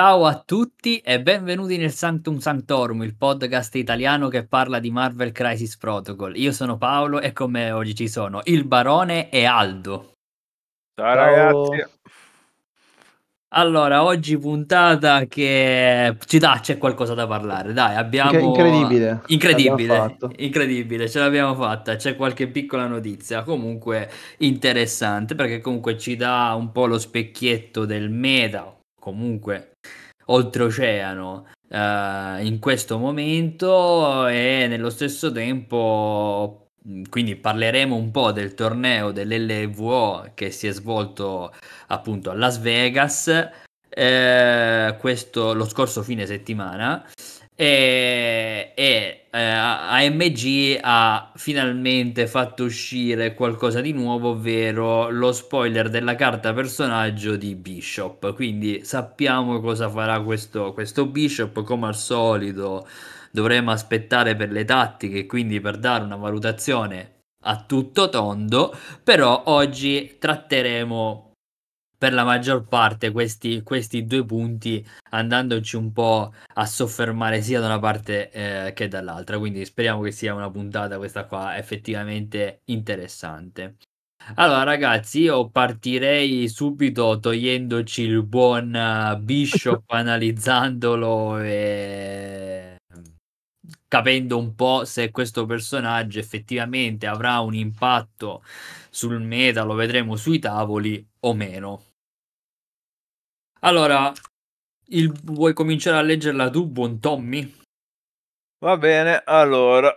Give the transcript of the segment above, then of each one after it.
Ciao a tutti e benvenuti nel Sanctum Sanctorum, il podcast italiano che parla di Marvel Crisis Protocol. Io sono Paolo e con me oggi ci sono il Barone e Aldo. Ciao, Ciao. ragazzi. Allora, oggi puntata che ci dà, c'è qualcosa da parlare, dai, abbiamo... Incre- incredibile. Incredibile, incredibile, ce l'abbiamo fatta, c'è qualche piccola notizia, comunque interessante, perché comunque ci dà un po' lo specchietto del meta, comunque oltreoceano, eh, in questo momento e nello stesso tempo... Quindi parleremo un po' del torneo dell'LVO che si è svolto appunto a Las Vegas eh, questo, lo scorso fine settimana e, e, eh, AMG ha finalmente fatto uscire qualcosa di nuovo, ovvero lo spoiler della carta personaggio di Bishop. Quindi sappiamo cosa farà questo, questo Bishop, come al solito dovremo aspettare per le tattiche, quindi per dare una valutazione a tutto tondo, però oggi tratteremo per la maggior parte questi, questi due punti andandoci un po' a soffermare sia da una parte eh, che dall'altra. Quindi speriamo che sia una puntata questa qua effettivamente interessante. Allora, ragazzi, io partirei subito togliendoci il buon eh, Bishop, analizzandolo e capendo un po' se questo personaggio effettivamente avrà un impatto sul meta, lo vedremo sui tavoli o meno. Allora, il- vuoi cominciare a leggerla tu, buon Tommy? Va bene, allora.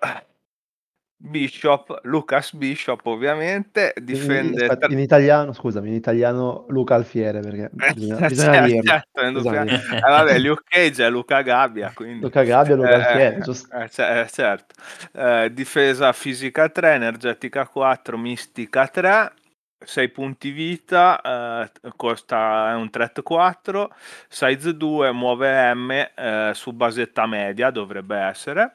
Bishop, Lucas Bishop ovviamente, In, difende... aspetta, in italiano, scusami, in italiano Luca Alfiere, perché bisogna, Eh, bisogna certo, dirlo. certo, è Bisogna. Eh, vabbè, Luke Cage è Luca Gabbia, quindi... Luca Gabbia, Luca Eh, Alfiere, eh, giusto? eh, eh, certo. Eh, difesa fisica 3, energetica 4, mistica 3, 6 punti vita, eh, costa un threat 4, size 2, muove M eh, su basetta media, dovrebbe essere.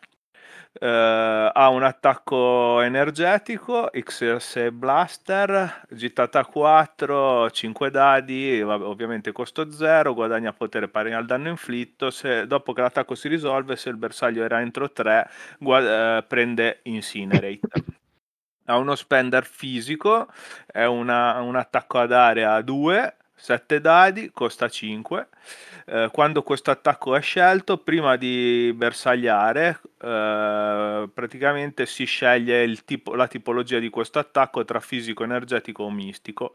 Eh, ha un attacco energetico, XS Blaster, gittata 4, 5 dadi, ovviamente costo 0, guadagna potere pari al danno inflitto, se, dopo che l'attacco si risolve, se il bersaglio era entro 3, gua- eh, prende Incinerate. Ha uno spender fisico, è una- un attacco ad area 2, 7 dadi, costa 5. Eh, quando questo attacco è scelto, prima di bersagliare, eh, praticamente si sceglie tipo- la tipologia di questo attacco tra fisico, energetico o mistico.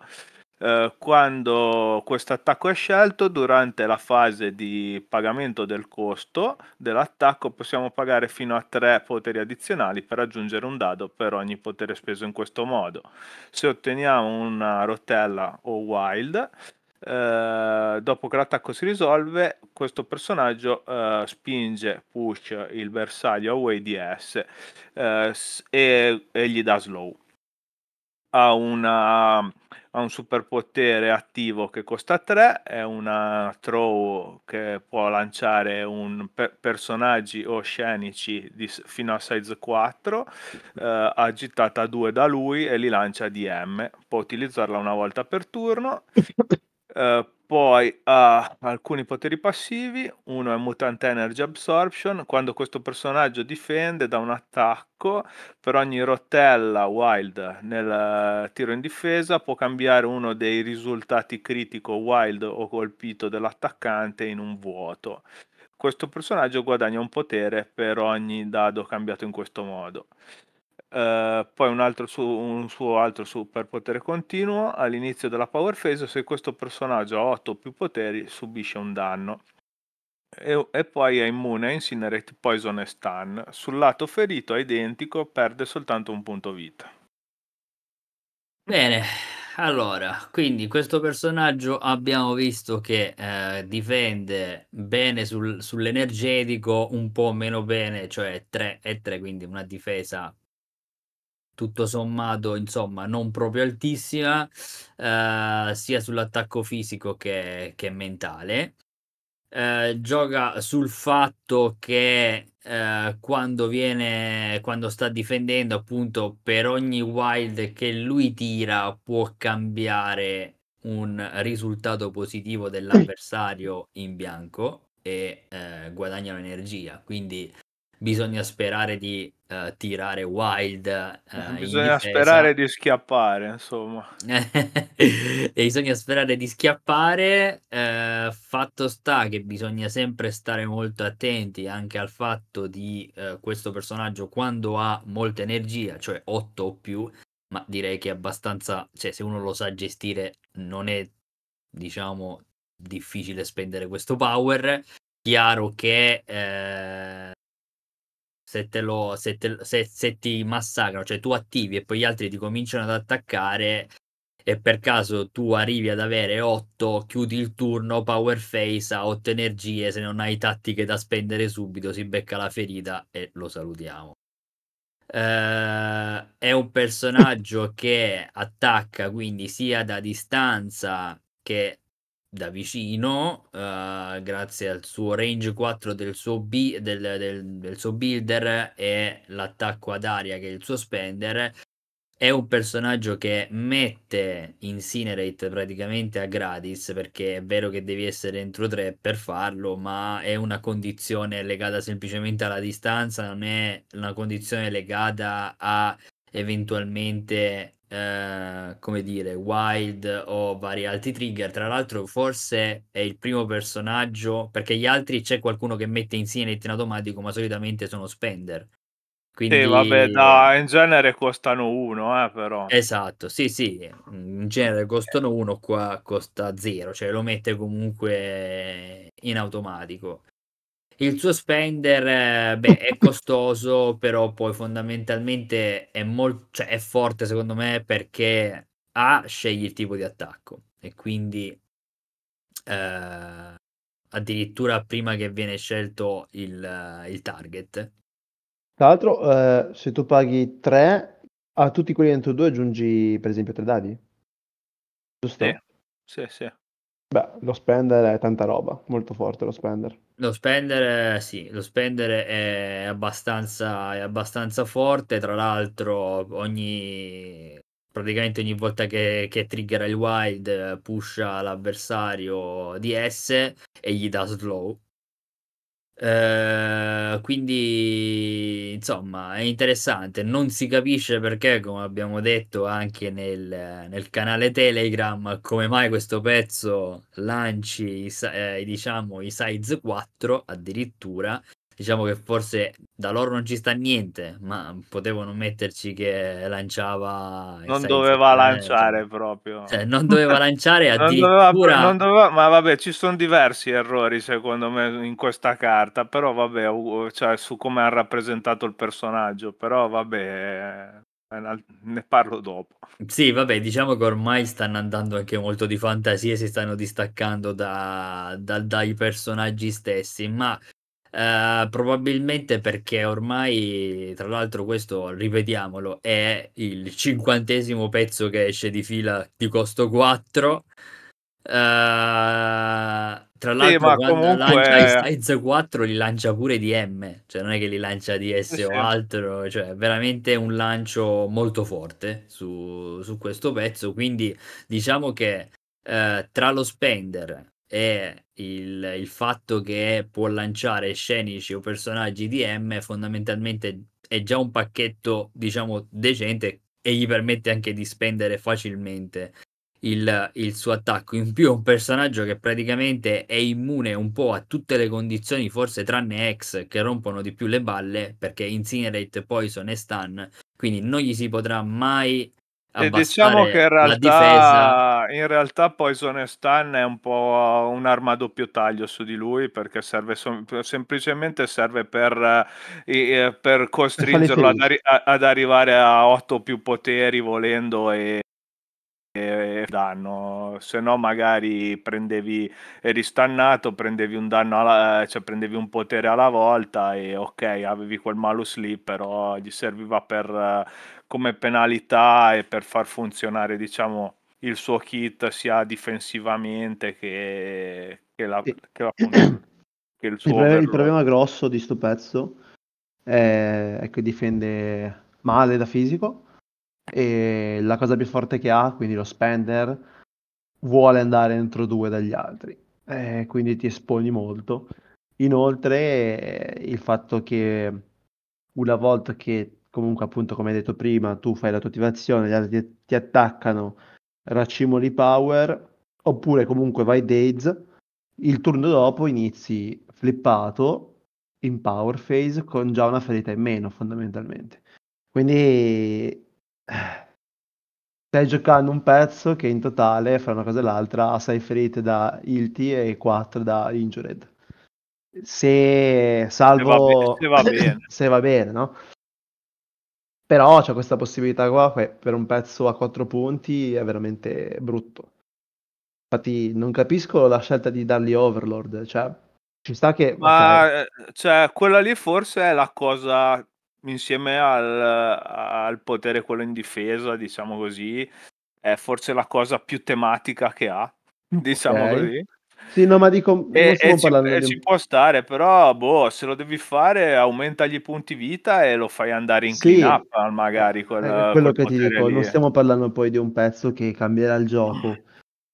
Eh, quando questo attacco è scelto, durante la fase di pagamento del costo dell'attacco, possiamo pagare fino a 3 poteri addizionali per aggiungere un dado per ogni potere speso in questo modo. Se otteniamo una rotella o wild, eh, dopo che l'attacco si risolve, questo personaggio eh, spinge, push il bersaglio away di S s- e, e gli dà slow. Ha, una, ha un superpotere attivo che costa 3, è una throw che può lanciare per- personaggi o scenici di fino a size 4, eh, ha gittata 2 da lui e li lancia di M. Può utilizzarla una volta per turno. Eh, poi ha alcuni poteri passivi, uno è Mutant Energy Absorption, quando questo personaggio difende da un attacco, per ogni rotella wild nel eh, tiro in difesa può cambiare uno dei risultati critico wild o colpito dell'attaccante in un vuoto. Questo personaggio guadagna un potere per ogni dado cambiato in questo modo. Eh, poi un, altro su- un suo altro superpotere continuo all'inizio della power phase se questo personaggio ha 8 o più poteri subisce un danno. E, e poi è immune a Incinerate, Poison e Stun. Sul lato ferito è identico perde soltanto un punto vita. Bene, allora, quindi questo personaggio abbiamo visto che eh, difende bene sul- sull'energetico, un po' meno bene, cioè 3 e 3, quindi una difesa tutto sommato, insomma, non proprio altissima, eh, sia sull'attacco fisico che, che mentale. Eh, gioca sul fatto che eh, quando viene quando sta difendendo appunto per ogni wild che lui tira può cambiare un risultato positivo dell'avversario in bianco e eh, guadagnano energia. Quindi bisogna sperare di uh, tirare wild. Uh, bisogna sperare di schiappare, insomma. e bisogna sperare di schiappare. Uh, fatto sta che bisogna sempre stare molto attenti anche al fatto di questo personaggio quando ha molta energia, cioè 8 o più. Ma direi che è abbastanza, cioè, se uno lo sa gestire, non è diciamo difficile spendere questo power. Chiaro che eh, se, te lo, se, te, se, se ti massacrano, cioè tu attivi e poi gli altri ti cominciano ad attaccare e per caso tu arrivi ad avere 8, chiudi il turno, power face a 8 energie, se non hai tattiche da spendere subito si becca la ferita e lo salutiamo. Uh, è un personaggio che attacca quindi sia da distanza che da vicino, uh, grazie al suo range 4 del suo, bi- del, del, del suo builder e l'attacco ad aria che è il suo spender. È un personaggio che mette Incinerate praticamente a gratis perché è vero che devi essere entro 3 per farlo, ma è una condizione legata semplicemente alla distanza, non è una condizione legata a eventualmente eh, come dire, Wild o vari altri trigger. Tra l'altro, forse è il primo personaggio perché gli altri c'è qualcuno che mette insieme in automatico, ma solitamente sono spender. Quindi... Sì, vabbè, da, in genere costano uno, eh, però. Esatto, sì, sì, in genere costano uno, qua costa zero, cioè lo mette comunque in automatico. Il suo spender, beh, è costoso, però poi fondamentalmente è, molto, cioè è forte secondo me perché A scegli il tipo di attacco e quindi eh, addirittura prima che viene scelto il, il target. Tra l'altro, eh, se tu paghi 3, a tutti quelli dentro 2 aggiungi per esempio 3 dadi? Giusto? Sì, sì, sì. Beh, lo spender è tanta roba, molto forte lo spender. Lo spender, sì, lo spender è abbastanza, è abbastanza forte, tra l'altro ogni, praticamente ogni volta che, che triggera il wild pusha l'avversario di S e gli dà slow, Ehm, quindi insomma è interessante, non si capisce perché, come abbiamo detto anche nel, nel canale Telegram, come mai questo pezzo lanci eh, diciamo i size 4 addirittura diciamo che forse da loro non ci sta niente, ma potevano metterci che lanciava. Non doveva lanciare cioè, proprio. Cioè, non doveva lanciare addirittura. non doveva, non doveva, ma vabbè, ci sono diversi errori secondo me in questa carta, però vabbè, cioè, su come ha rappresentato il personaggio, però vabbè. Ne parlo dopo. Sì, vabbè, diciamo che ormai stanno andando anche molto di fantasia si stanno distaccando da, da, dai personaggi stessi, ma Uh, probabilmente perché ormai, tra l'altro, questo ripetiamolo, è il cinquantesimo pezzo che esce di fila di costo 4. Uh, eh, tra l'altro, sì, quando comunque... lancia size 4 li lancia pure di M, cioè non è che li lancia di S sì, o altro, cioè veramente un lancio molto forte su, su questo pezzo. Quindi diciamo che uh, tra lo spender e il, il, fatto che può lanciare scenici o personaggi di M fondamentalmente è già un pacchetto diciamo decente e gli permette anche di spendere facilmente il, il, suo attacco. In più è un personaggio che praticamente è immune un po' a tutte le condizioni forse tranne X che rompono di più le balle perché Incinerate, Poison e Stun quindi non gli si potrà mai e diciamo che in realtà, in realtà Poison e Stun è un po' un'arma a doppio taglio su di lui perché serve semplicemente serve per, eh, per costringerlo ad, arri- ad, arrivare a 8 più poteri volendo e danno. Se no magari prendevi eri stannato prendevi un danno alla, cioè prendevi un potere alla volta e ok avevi quel malus lì però gli serviva per come penalità e per far funzionare diciamo il suo kit sia difensivamente che, che, la, che, appunto, che il suo il, il problema grosso di sto pezzo è che difende male da fisico e la cosa più forte che ha, quindi lo spender, vuole andare entro due dagli altri, eh, quindi ti esponi molto. Inoltre, il fatto che una volta che comunque appunto come hai detto prima tu fai la tua attivazione, gli altri ti, ti attaccano, racimoli power, oppure comunque vai Days, il turno dopo inizi flippato in power phase con già una ferita in meno fondamentalmente. Quindi stai giocando un pezzo che in totale fra una cosa e l'altra ha 6 ferite da Ilti e 4 da Injured. Se salvo se va, be- se va bene, se va bene no? Però c'è questa possibilità qua per un pezzo a 4 punti è veramente brutto. Infatti non capisco la scelta di dargli Overlord, cioè ci sta che... Ma okay. cioè, quella lì forse è la cosa insieme al, al potere quello in difesa, diciamo così, è forse la cosa più tematica che ha, diciamo okay. così. Sì, no, ma dico, e, e ci, e ci può stare, però boh, se lo devi fare, aumenta gli punti vita e lo fai andare in sì, clean up, magari. Quel, è quello che ti dico, lì. non stiamo parlando poi di un pezzo che cambierà il gioco.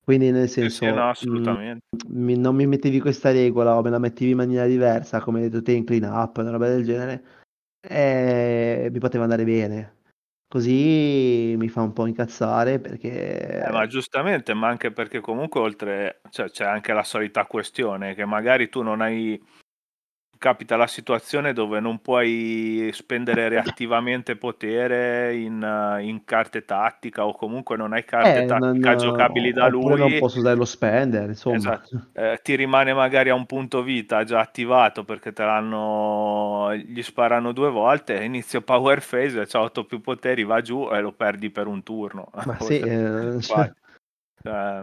Quindi nel senso, sì, no, assolutamente. Mh, mm, non mi mettevi questa regola o me la mettevi in maniera diversa, come hai detto te in clean up, una roba del genere, e mi poteva andare bene. Così mi fa un po' incazzare perché... Eh, ma giustamente, ma anche perché comunque oltre, cioè, c'è anche la solita questione che magari tu non hai capita la situazione dove non puoi spendere reattivamente potere in, in carte tattica o comunque non hai carte Eh, tattica non, giocabili da oppure non lui. posso usare lo spender, insomma. Esatto. Eh, ti rimane magari a un punto vita già attivato perché te l'hanno gli sparano due volte inizio power phase c'ha 8 più poteri va giù e lo perdi per un turno Ma sì, eh, Cioè,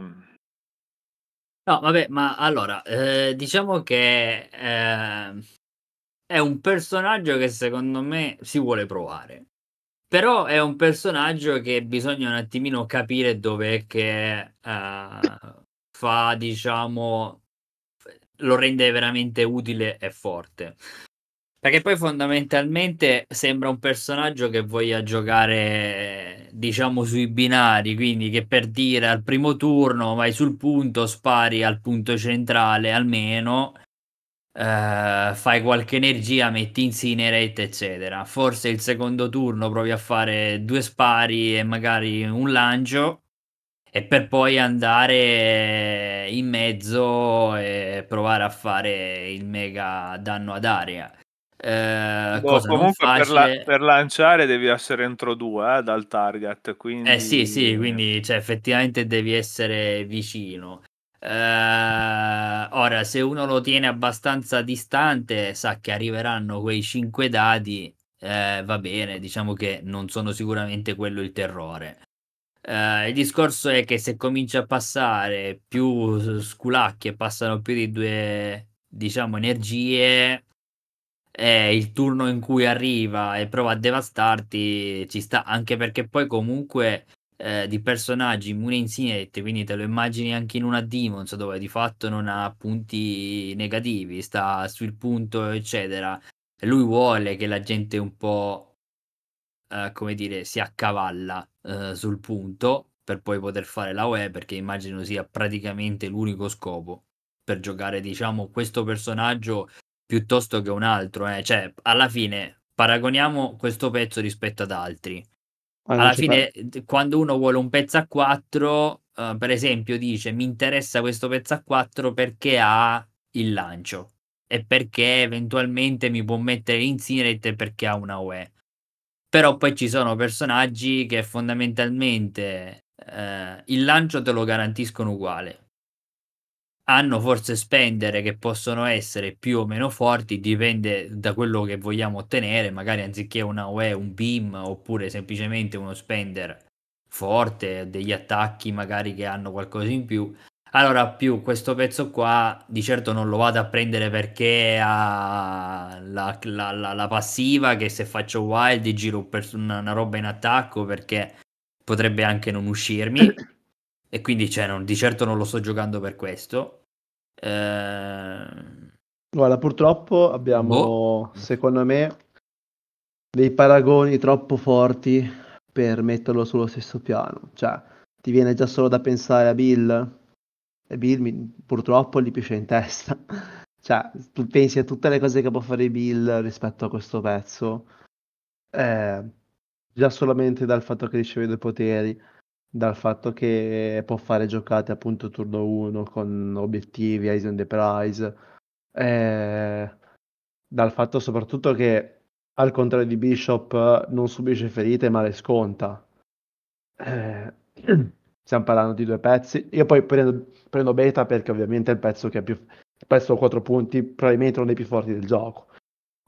No, vabbè, ma allora, eh, diciamo che eh, è un personaggio che secondo me si vuole provare. Però è un personaggio che bisogna un attimino capire dov'è che eh, fa, diciamo, lo rende veramente utile e forte. Perché poi fondamentalmente sembra un personaggio che voglia giocare, diciamo, sui binari, quindi che per dire al primo turno vai sul punto, spari al punto centrale almeno, eh, fai qualche energia, metti incinerate, eccetera. Forse il secondo turno provi a fare due spari e magari un lancio e per poi andare in mezzo e provare a fare il mega danno ad area. Eh, boh, comunque per, la, per, lanciare devi essere entro due eh, dal target. Quindi... Eh sì, sì, quindi cioè, effettivamente devi essere vicino. Eh, ora, se uno lo tiene abbastanza distante, sa che arriveranno quei 5 dadi. Eh, va bene, diciamo che non sono sicuramente quello il terrore. Uh, il discorso è che se comincia a passare più sculacchi e passano più di due, diciamo, energie, è il turno in cui arriva e prova a devastarti, ci sta anche perché poi comunque eh, di personaggi immuni in sinette, quindi te lo immagini anche in una Demons dove di fatto non ha punti negativi, sta sul punto eccetera. Lui vuole che la gente un po' eh, come dire si accavalla eh, sul punto per poi poter fare la UE perché immagino sia praticamente l'unico scopo per giocare diciamo questo personaggio piuttosto che un altro. Eh. Cioè, alla fine, paragoniamo questo pezzo rispetto ad altri. Alla fine, fa... quando uno vuole un pezzo a 4, uh, eh, per esempio, dice mi interessa questo pezzo a 4 perché ha il lancio e perché eventualmente mi può mettere in Incinerate perché ha una UE. Però poi ci sono personaggi che fondamentalmente uh, il lancio te lo garantiscono uguale hanno forse spendere che possono essere più o meno forti, dipende da quello che vogliamo ottenere, magari anziché una UE, un beam oppure semplicemente uno spender forte, degli attacchi magari che hanno qualcosa in più. Allora, più questo pezzo qua di certo non lo vado a prendere perché ha la, la, la, la passiva che se faccio wild giro una, una roba in attacco perché potrebbe anche non uscirmi e quindi cioè, non, di certo non lo sto giocando per questo. Eh... Guarda, purtroppo abbiamo, boh. secondo me, dei paragoni troppo forti per metterlo sullo stesso piano. Cioè, ti viene già solo da pensare a Bill e Bill mi, purtroppo gli pisce in testa. cioè, tu pensi a tutte le cose che può fare Bill rispetto a questo pezzo. Eh, già solamente dal fatto che riceve due poteri, dal fatto che può fare giocate appunto turno 1 con obiettivi, Eyes on the Prize, eh, dal fatto soprattutto che al contrario di Bishop non subisce ferite ma le sconta. Eh, stiamo parlando di due pezzi. Io poi prendo, prendo beta perché ovviamente è il pezzo che ha più il pezzo a 4 punti, probabilmente uno dei più forti del gioco.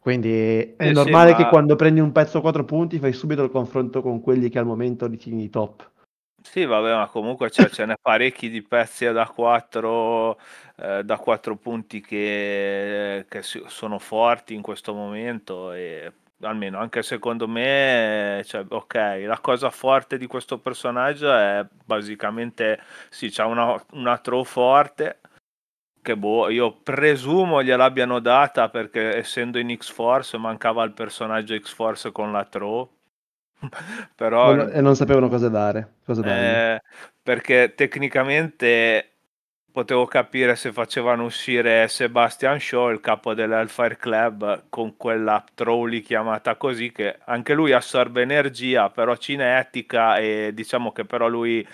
Quindi è eh normale sì, ma... che quando prendi un pezzo a 4 punti fai subito il confronto con quelli che al momento ritieni top. Sì, vabbè, ma comunque cioè, ce n'è parecchi di pezzi da 4, eh, da 4 punti che, che, sono forti in questo momento e almeno anche secondo me, cioè, ok, la cosa forte di questo personaggio è basicamente, sì, c'ha una, una throw forte, che boh, io presumo gliel'abbiano data perché essendo in X-Force mancava il personaggio X-Force con la throw Però, non, e non sapevano cosa dare. Cosa eh, perché tecnicamente potevo capire se facevano uscire Sebastian Shaw, il capo dell'Hellfire Club, con quella Trolli chiamata così, che anche lui assorbe energia, però cinetica e diciamo che però lui...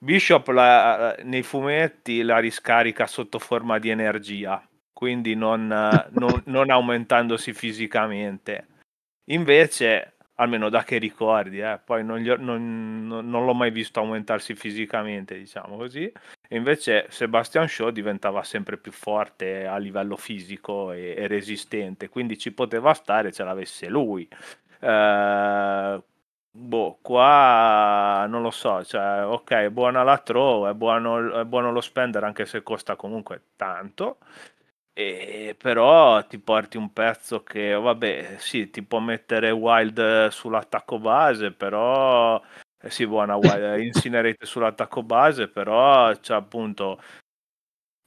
Bishop la, nei fumetti la riscarica sotto forma di energia, quindi non, non, non aumentandosi fisicamente. Invece almeno da che ricordi, eh. poi non, gli, non, non, non, l'ho mai visto aumentarsi fisicamente, diciamo così, e invece Sebastian Shaw diventava sempre più forte a livello fisico e, e resistente, quindi ci poteva stare ce l'avesse lui. Eh, boh, qua non lo so, cioè, ok, è buona la throw, è buono, è buono lo spender anche se costa comunque tanto. E però ti porti un pezzo che, vabbè, sì, ti può mettere wild sull'attacco base, però eh sì, buona wild, incinerate sull'attacco base, però c'è appunto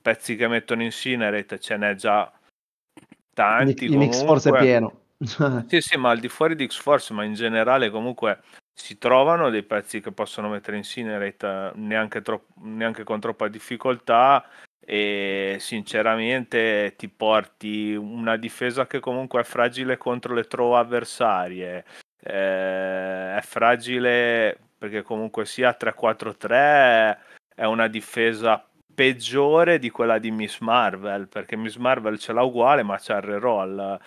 pezzi che mettono incinerate, ce n'è già tanti. In X-Force è pieno. sì, sì, ma al di fuori di X-Force, ma in generale comunque si trovano dei pezzi che possono mettere incinerate neanche, tro- neanche con troppa difficoltà e sinceramente ti porti una difesa che comunque è fragile contro le throw avversarie. Eh, è fragile perché comunque sia 3-4-3 è una difesa peggiore di quella di Miss Marvel perché Miss Marvel ce l'ha uguale ma c'ha il reroll.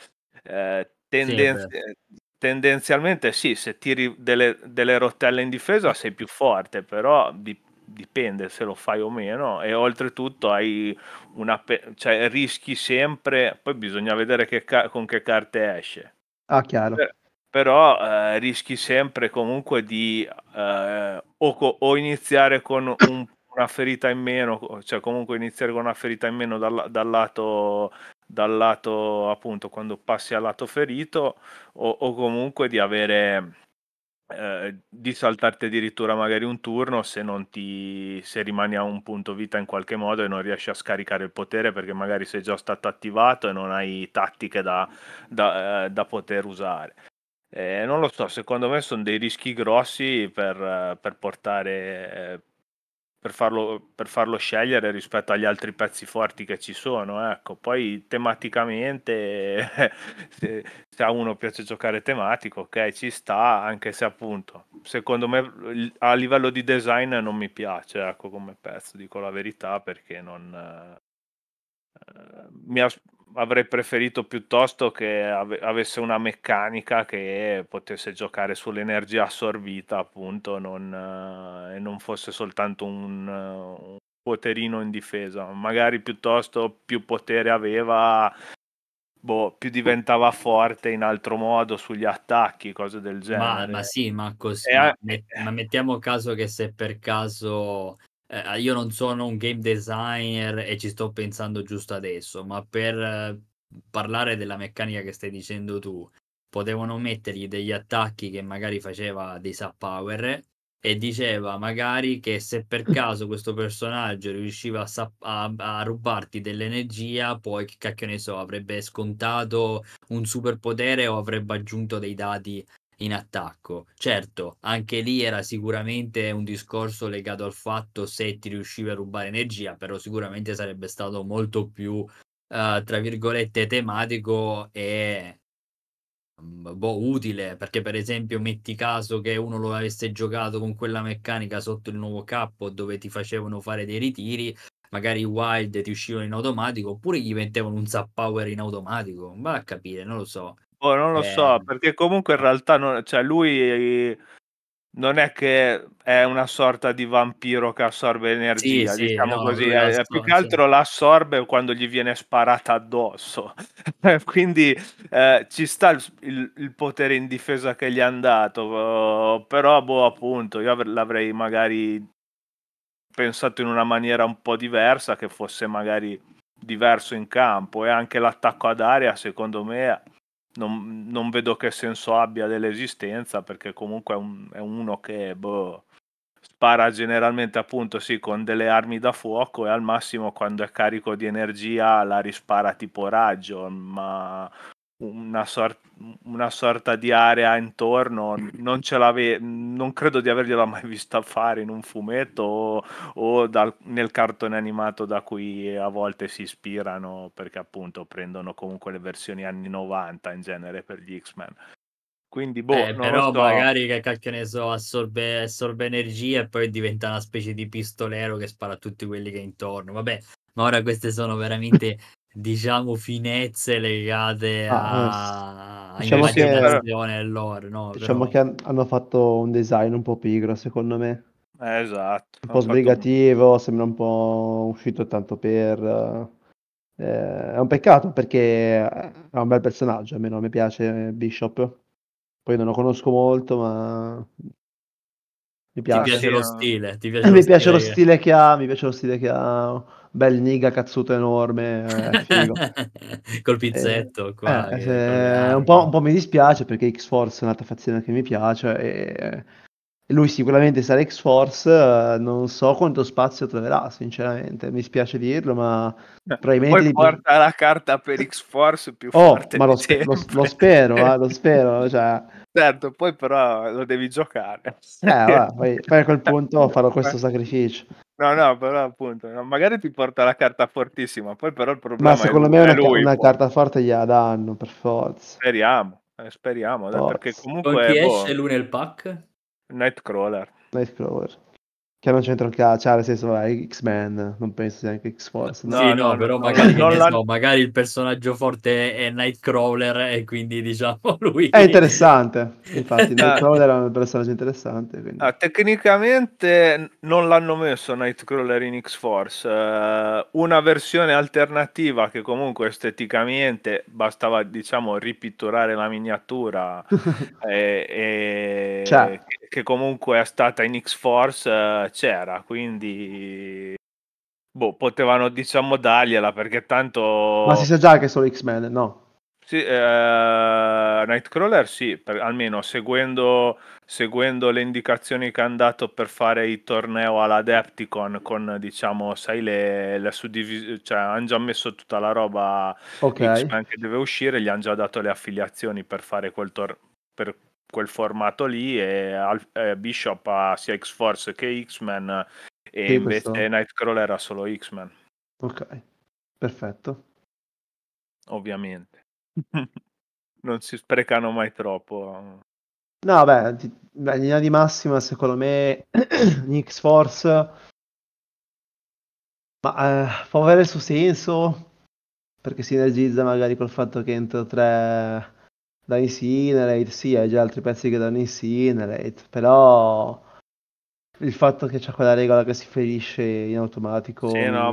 Eh, tendenzi- sì, tendenzialmente sì se tiri delle, delle, rotelle in difesa sei più forte però di, dipende se lo fai o meno e oltretutto hai una pe- cioè rischi sempre poi bisogna vedere che ca- con che carte esce. Ah chiaro. Per- però eh, rischi sempre comunque di eh, o, co- o, iniziare con un, una ferita in meno cioè comunque iniziare con una ferita in meno dal, dal lato dal lato appunto quando passi al lato ferito o, o comunque di avere eh, di saltarti addirittura magari un turno se, non ti, se rimani a un punto vita in qualche modo e non riesci a scaricare il potere perché magari sei già stato attivato e non hai tattiche da, da, eh, da poter usare. Eh, non lo so, secondo me sono dei rischi grossi per, per portare per farlo, per farlo, scegliere rispetto agli altri pezzi forti che ci sono. Ecco. Poi tematicamente, se, se, a uno piace giocare tematico, ok, ci sta, anche se appunto, secondo me a livello di design non mi piace, ecco, come pezzo, dico la verità, perché non... Eh, mi, as- avrei preferito piuttosto che ave- avesse una meccanica che potesse giocare sull'energia assorbita, appunto, non, uh, e non fosse soltanto un, un, poterino in difesa. Magari piuttosto più potere aveva, boh, più diventava forte in altro modo sugli attacchi, cose del genere. Ma, ma sì, ma così. Ma, met- ma mettiamo caso che se per caso eh, io non sono un game designer e ci sto pensando giusto adesso, ma per eh, parlare della meccanica che stai dicendo tu, potevano mettergli degli attacchi che magari faceva dei sub power e diceva magari che se per caso questo personaggio riusciva a, sap- a, a rubarti dell'energia, poi che cacchio ne so, avrebbe scontato un superpotere o avrebbe aggiunto dei dati in attacco. Certo, anche lì era sicuramente un discorso legato al fatto se ti riuscivi a rubare energia, però sicuramente sarebbe stato molto più, uh, tra virgolette, tematico e mm, boh, utile, perché per esempio metti caso che uno lo avesse giocato con quella meccanica sotto il nuovo capo dove ti facevano fare dei ritiri, magari i wild ti uscivano in automatico oppure gli mettevano un zap power in automatico, va a capire, non lo so. Oh, non lo Eh, so, perché comunque in realtà non, cioè lui non è che è una sorta di vampiro che assorbe energia, sì, diciamo no, così, è, è l'assor- più che altro l'assorbe quando gli viene sparata addosso. Quindi eh, ci sta il, il- potere in difesa che gli hanno dato, eh, però boh, appunto, io avr- l'avrei magari pensato in una maniera un po' diversa, che fosse magari diverso in campo e anche l'attacco ad area, secondo me, non, non vedo che senso abbia dell'esistenza perché comunque è, un- è uno che boh, spara generalmente appunto sì con delle armi da fuoco e al massimo quando è carico di energia la rispara tipo raggio, ma una, sor- una sorta di area intorno non ce l'ave- non credo di avergliela mai vista fare in un fumetto o, o dal- nel cartone animato da cui a volte si ispirano perché appunto prendono comunque le versioni anni 90 in genere per gli X-Men. Quindi boh, Eh, però so. magari che cacchio ne so, assorbe, assorbe energia e poi diventa una specie di pistolero che spara a tutti quelli che è intorno. Vabbè, ma ora queste sono veramente, diciamo, finezze legate Ah, a, a diciamo che- immaginazione e lore, no? Diciamo Però- che han- hanno fatto un design un po' pigro, secondo me. Eh, esatto. Un po' fatto- sbrigativo, sembra un po' uscito tanto per... eh, è un peccato perché è un bel personaggio, almeno a me piace Bishop. Poi non lo conosco molto, ma mi Ti piace. piace sì, lo stile, ti piace Eh, lo mi piace lo che- stile che ha, mi piace lo stile che ha, un bel niga cazzuto enorme, figo. Col pizzetto qua. Eh, se- armi. un po', un po' mi dispiace perché X-Force è un'altra fazione che mi piace e, lui sicuramente sarà X-Force, eh, non so quanto spazio troverà, sinceramente, mi spiace dirlo, ma probabilmente... Poi li- porta la carta per X-Force più Oh, forte ma lo, spe- lo- lo spero, eh, lo spero, cioè... Certo, poi però lo devi giocare. Eh, vabbè, poi, poi a quel punto farò questo sacrificio. No, no, però appunto, no, magari ti porta la carta fortissima, poi però il problema Ma secondo è me una, lui, una poi. carta forte gliela danno, per forza. Speriamo, eh, speriamo, Forza. perché Con comunque chi boh, esce lui nel pack? Nightcrawler. Nightcrawler. Che non c'entra un cazzo, cioè nel senso, X-Men, non penso sia anche X-Force. No, sì, no, no, però no, magari, l'han- so, magari il personaggio forte è Nightcrawler e quindi diciamo lui... È interessante, infatti, Nightcrawler è un personaggio interessante. Quindi. Ah, tecnicamente non l'hanno messo Nightcrawler in X-Force, eh, una versione alternativa che comunque esteticamente bastava diciamo ripitturare la miniatura e, e- C'è. Che, comunque è stata in X-Force eh, c'era, quindi boh, potevano diciamo dargliela perché tanto... Ma si sa già che sono X-Men, no? Sì, eh, Nightcrawler sì, per- almeno seguendo, seguendo le indicazioni che hanno dato per fare il torneo all'Adepticon con, diciamo, sai, le, le suddivisioni, cioè hanno già messo tutta la roba Ok. X-Men che deve uscire, gli hanno già dato le affiliazioni per fare quel, tor- per quel formato lì e Al- eh, Bishop ha sia X-Force che X-Men e Sì, invece questo- Nightcrawler ha solo X-Men, Ok, perfetto. ovviamente. Non si sprecano mai troppo. No, beh, beh, in linea di massima, secondo me, X-Force ma, eh, può avere il suo senso perché sinergizza magari col fatto che entro tre da Incinerate, sì, hai già altri pezzi che danno Incinerate, però il fatto che c'è quella regola che si ferisce in automatico Sì, no,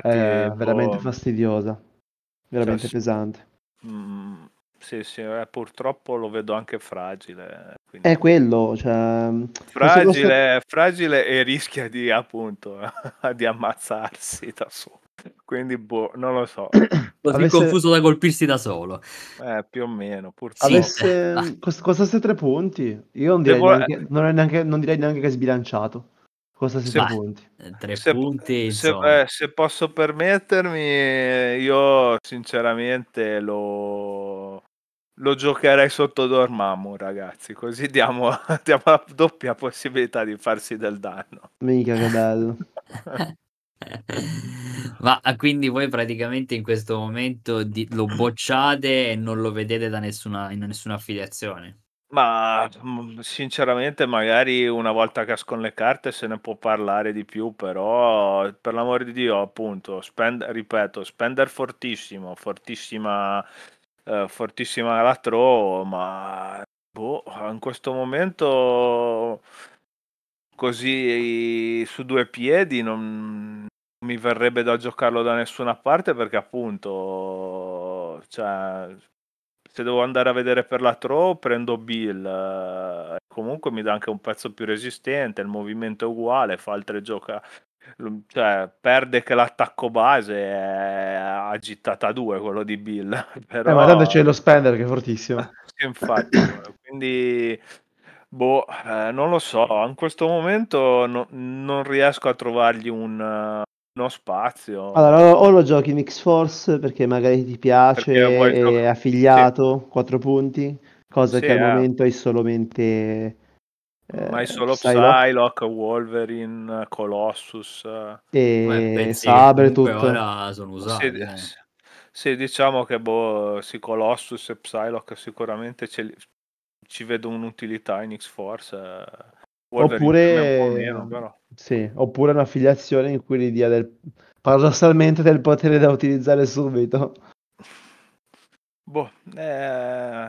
è boh, veramente fastidiosa, veramente sì. pesante. mm, sì, sì, eh, purtroppo lo vedo anche fragile. quindi- È quello, cioè... fragile, fragile e rischia di appunto di ammazzarsi da solo. Quindi, boh, non lo so, Così avesse- confuso da colpirsi da solo. eh, più o meno, purtroppo. Avesse cost- costasse tre punti, io non direi, Devo- neanche, non, è neanche, non direi neanche che è sbilanciato. Tre Dai. punti. Eh, Tre Se, punti, se- eh, se posso permettermi, io sinceramente lo, lo giocherei sotto Dormammu, ragazzi, così diamo, diamo la doppia possibilità di farsi del danno. Mica che bello. Ma ah, quindi voi praticamente in questo momento di- lo bocciate e non lo vedete da nessuna, in nessuna affiliazione? Ma mm, sinceramente, magari una volta che escono le carte se ne può parlare di più, però per l'amore di Dio, appunto, spend, ripeto, spender fortissimo, fortissima, eh, fortissima la throw, ma boh, in questo momento così su due piedi non mi verrebbe da giocarlo da nessuna parte perché appunto cioè, se devo andare a vedere per la throw prendo Bill eh, comunque mi dà anche un pezzo più resistente il movimento è uguale fa altre gioca cioè perde che l'attacco base è agitata 2 quello di Bill però... Eh, ma tanto c'è lo spender che è fortissimo. Infatti quindi boh eh, non lo so in questo momento no, non riesco a trovargli un uno spazio. Allora, o lo giochi in X-Force perché magari ti piace, è affiliato, sì. 4 punti, cosa sì, che al eh. momento hai solamente... Eh, Ma hai solo Psylocke, Psylocke Wolverine, Colossus e Sabre tutto. Ora sono usati. Sì, eh. sì, diciamo che boh, sì, Colossus e Psylocke sicuramente ci vedo un'utilità in X-Force. Eh Wolverine oppure, meno, però. Sì, oppure un'affiliazione in cui gli dia del, paradossalmente del potere da utilizzare subito. Boh, eh...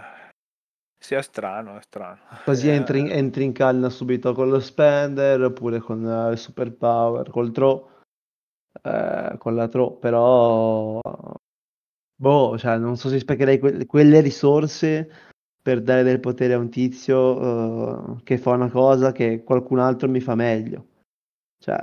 sì, è strano, è strano. Così eh... entri, in, entri in canna subito con lo spender, oppure con uh, il super power, col throw, eh, con la throw, però... Boh, cioè, non so se sprecherei que- quelle risorse per dare del potere a un tizio uh, che fa una cosa che qualcun altro mi fa meglio. Cioè,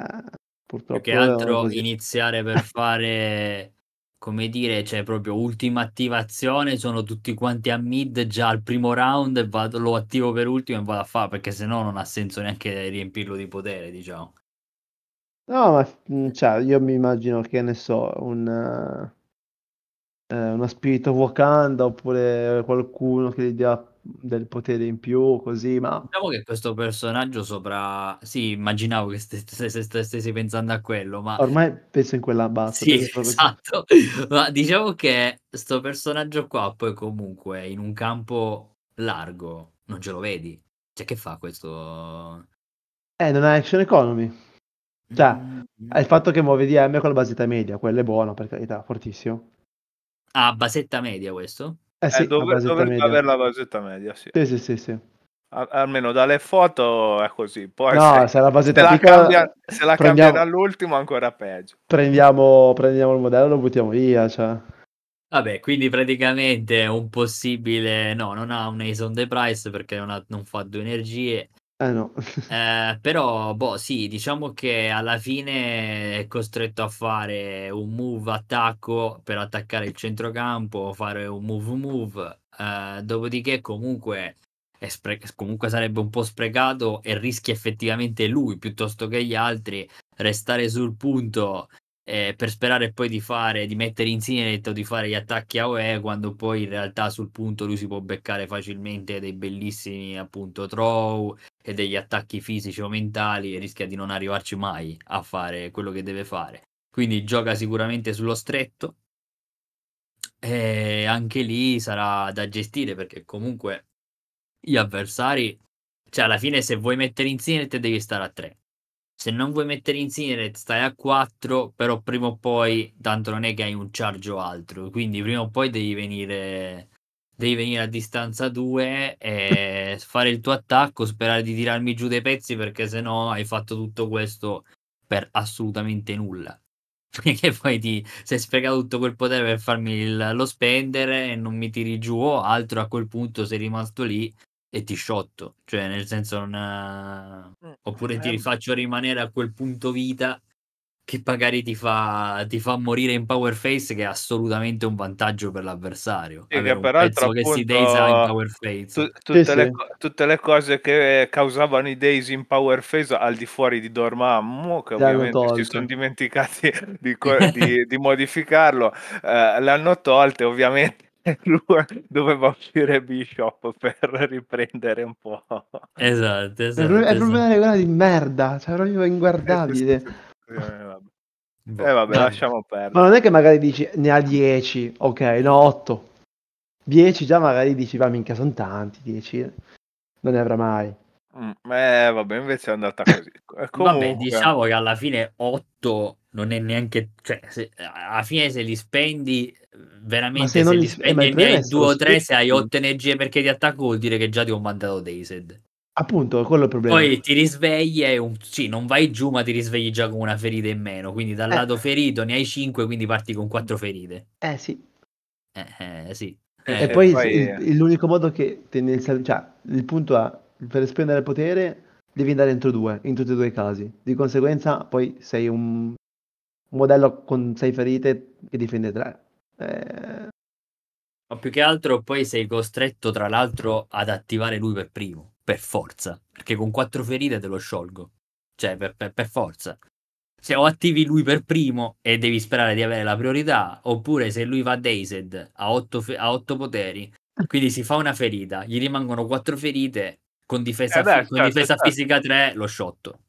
purtroppo... Più che altro iniziare per fare, come dire, cioè proprio ultima attivazione, sono tutti quanti a mid già al primo round e vado, lo attivo per ultimo e vado a fare, perché se no non ha senso neanche riempirlo di potere, diciamo. No, ma mm, cioè, io mi immagino che ne so, un... Uh eh, uno spirito Wakanda oppure qualcuno che gli dia del potere in più, così, ma... Diciamo che questo personaggio sopra... Sì, immaginavo che stessi, stessi pensando a quello, ma... Ormai penso in quella bassa. Sì, esatto. ma diciamo che sto personaggio qua poi comunque in un campo largo non ce lo vedi. Cioè, che fa questo? Eh, non ha action economy. Cioè, mm. il fatto che muove DM con la basetta media, quello è buono, per carità, fortissimo. Ah, basetta media questo? Eh sì, eh, dovrebbe avere la basetta media, sì. Sì, sì, sì, sì. almeno dalle foto è così. Poi no, se, se la basetta se piccola, la, cambia, se la prendiamo, cambia dall'ultimo ancora peggio. Prendiamo, prendiamo il modello e lo buttiamo via, cioè. Vabbè, quindi praticamente è un possibile... No, non ha un Ace on the Price perché non, ha, non fa due energie eh no. eh, però, boh, sì, diciamo che alla fine è costretto a fare un move attacco per attaccare il centrocampo, fare un move move, eh, dopodiché comunque, spre- comunque sarebbe un po' sprecato e rischia effettivamente lui piuttosto che gli altri restare sul punto eh, per sperare poi di fare, di mettere in sinetto, di fare gli attacchi a UE quando poi in realtà sul punto lui si può beccare facilmente dei bellissimi appunto throw e degli attacchi fisici o mentali e rischia di non arrivarci mai a fare quello che deve fare. Quindi gioca sicuramente sullo stretto e anche lì sarà da gestire perché comunque gli avversari, cioè alla fine se vuoi mettere in sinet devi stare a 3 se non vuoi mettere in Cineret stai a 4, però prima o poi, tanto non è che hai un charge o altro, quindi prima o poi devi venire, devi venire a distanza 2 e fare il tuo attacco, sperare di tirarmi giù dei pezzi perché se no hai fatto tutto questo per assolutamente nulla. Perché poi ti sei sprecato tutto quel potere per farmi il, lo spendere e non mi tiri giù o altro, a quel punto sei rimasto lì e ti sciotto, cioè nel senso non... Mm, oppure ti rifaccio rimanere a quel punto vita che magari ti fa, ti fa morire in power face che è assolutamente un vantaggio per l'avversario. Sì, che peraltro appunto, che si daisa in power face. Tu, tutte, sì, le, sì. tutte, le, cose che causavano i days in power face al di fuori di Dormammu, che ovviamente si sono dimenticati di, di, di modificarlo, eh, le hanno tolte ovviamente doveva uscire Bishop per riprendere un po'. Esatto, È esatto, proprio, è proprio esatto. una regola di merda, cioè proprio inguardabile. Eh, vabbè, Boh, Eh, vabbè, vabbè. lasciamo Ma perdere. non è che magari dici ne ha 10, ok, no 8. 10 già magari dici, va minchia, sono tanti, 10. Non ne avrà mai. Mm, eh, vabbè, invece è andata così. Eh, Vabbè, Comunque, diciamo che alla fine 8 non è neanche, cioè, se- alla fine se li spendi, veramente Ma se se, non li eh, spendi ma il ne hai è 2 o se lo 3, se hai spendi. 8 energie perché ti attacco vuol dire che già ti ho mandato Dazed. Appunto, quello è il problema. Poi ti risvegli e un... sì, non vai giù, ma ti risvegli già con una ferita in meno. Quindi dal Eh. lato ferito ne hai 5, quindi parti con 4 ferite. Eh sì. Eh, eh, sì. Eh, E poi, poi- il- l'unico modo che tendenzial- cioè, il punto è per spendere il potere devi andare entro due, in tutti e due i casi. Di conseguenza, poi sei un, un modello con 6 ferite che difende 3. Eh, Ma più che altro poi sei costretto, tra l'altro, ad attivare lui per primo, per forza, perché con quattro ferite te lo sciolgo. Cioè, per, per- per forza. Se o attivi lui per primo e devi sperare di avere la priorità, oppure se lui va dazed a 8, a otto poteri, quindi si fa una ferita, gli rimangono quattro ferite, con difesa, Eh beh, fi- con certo, difesa certo. fisica 3 lo shotto.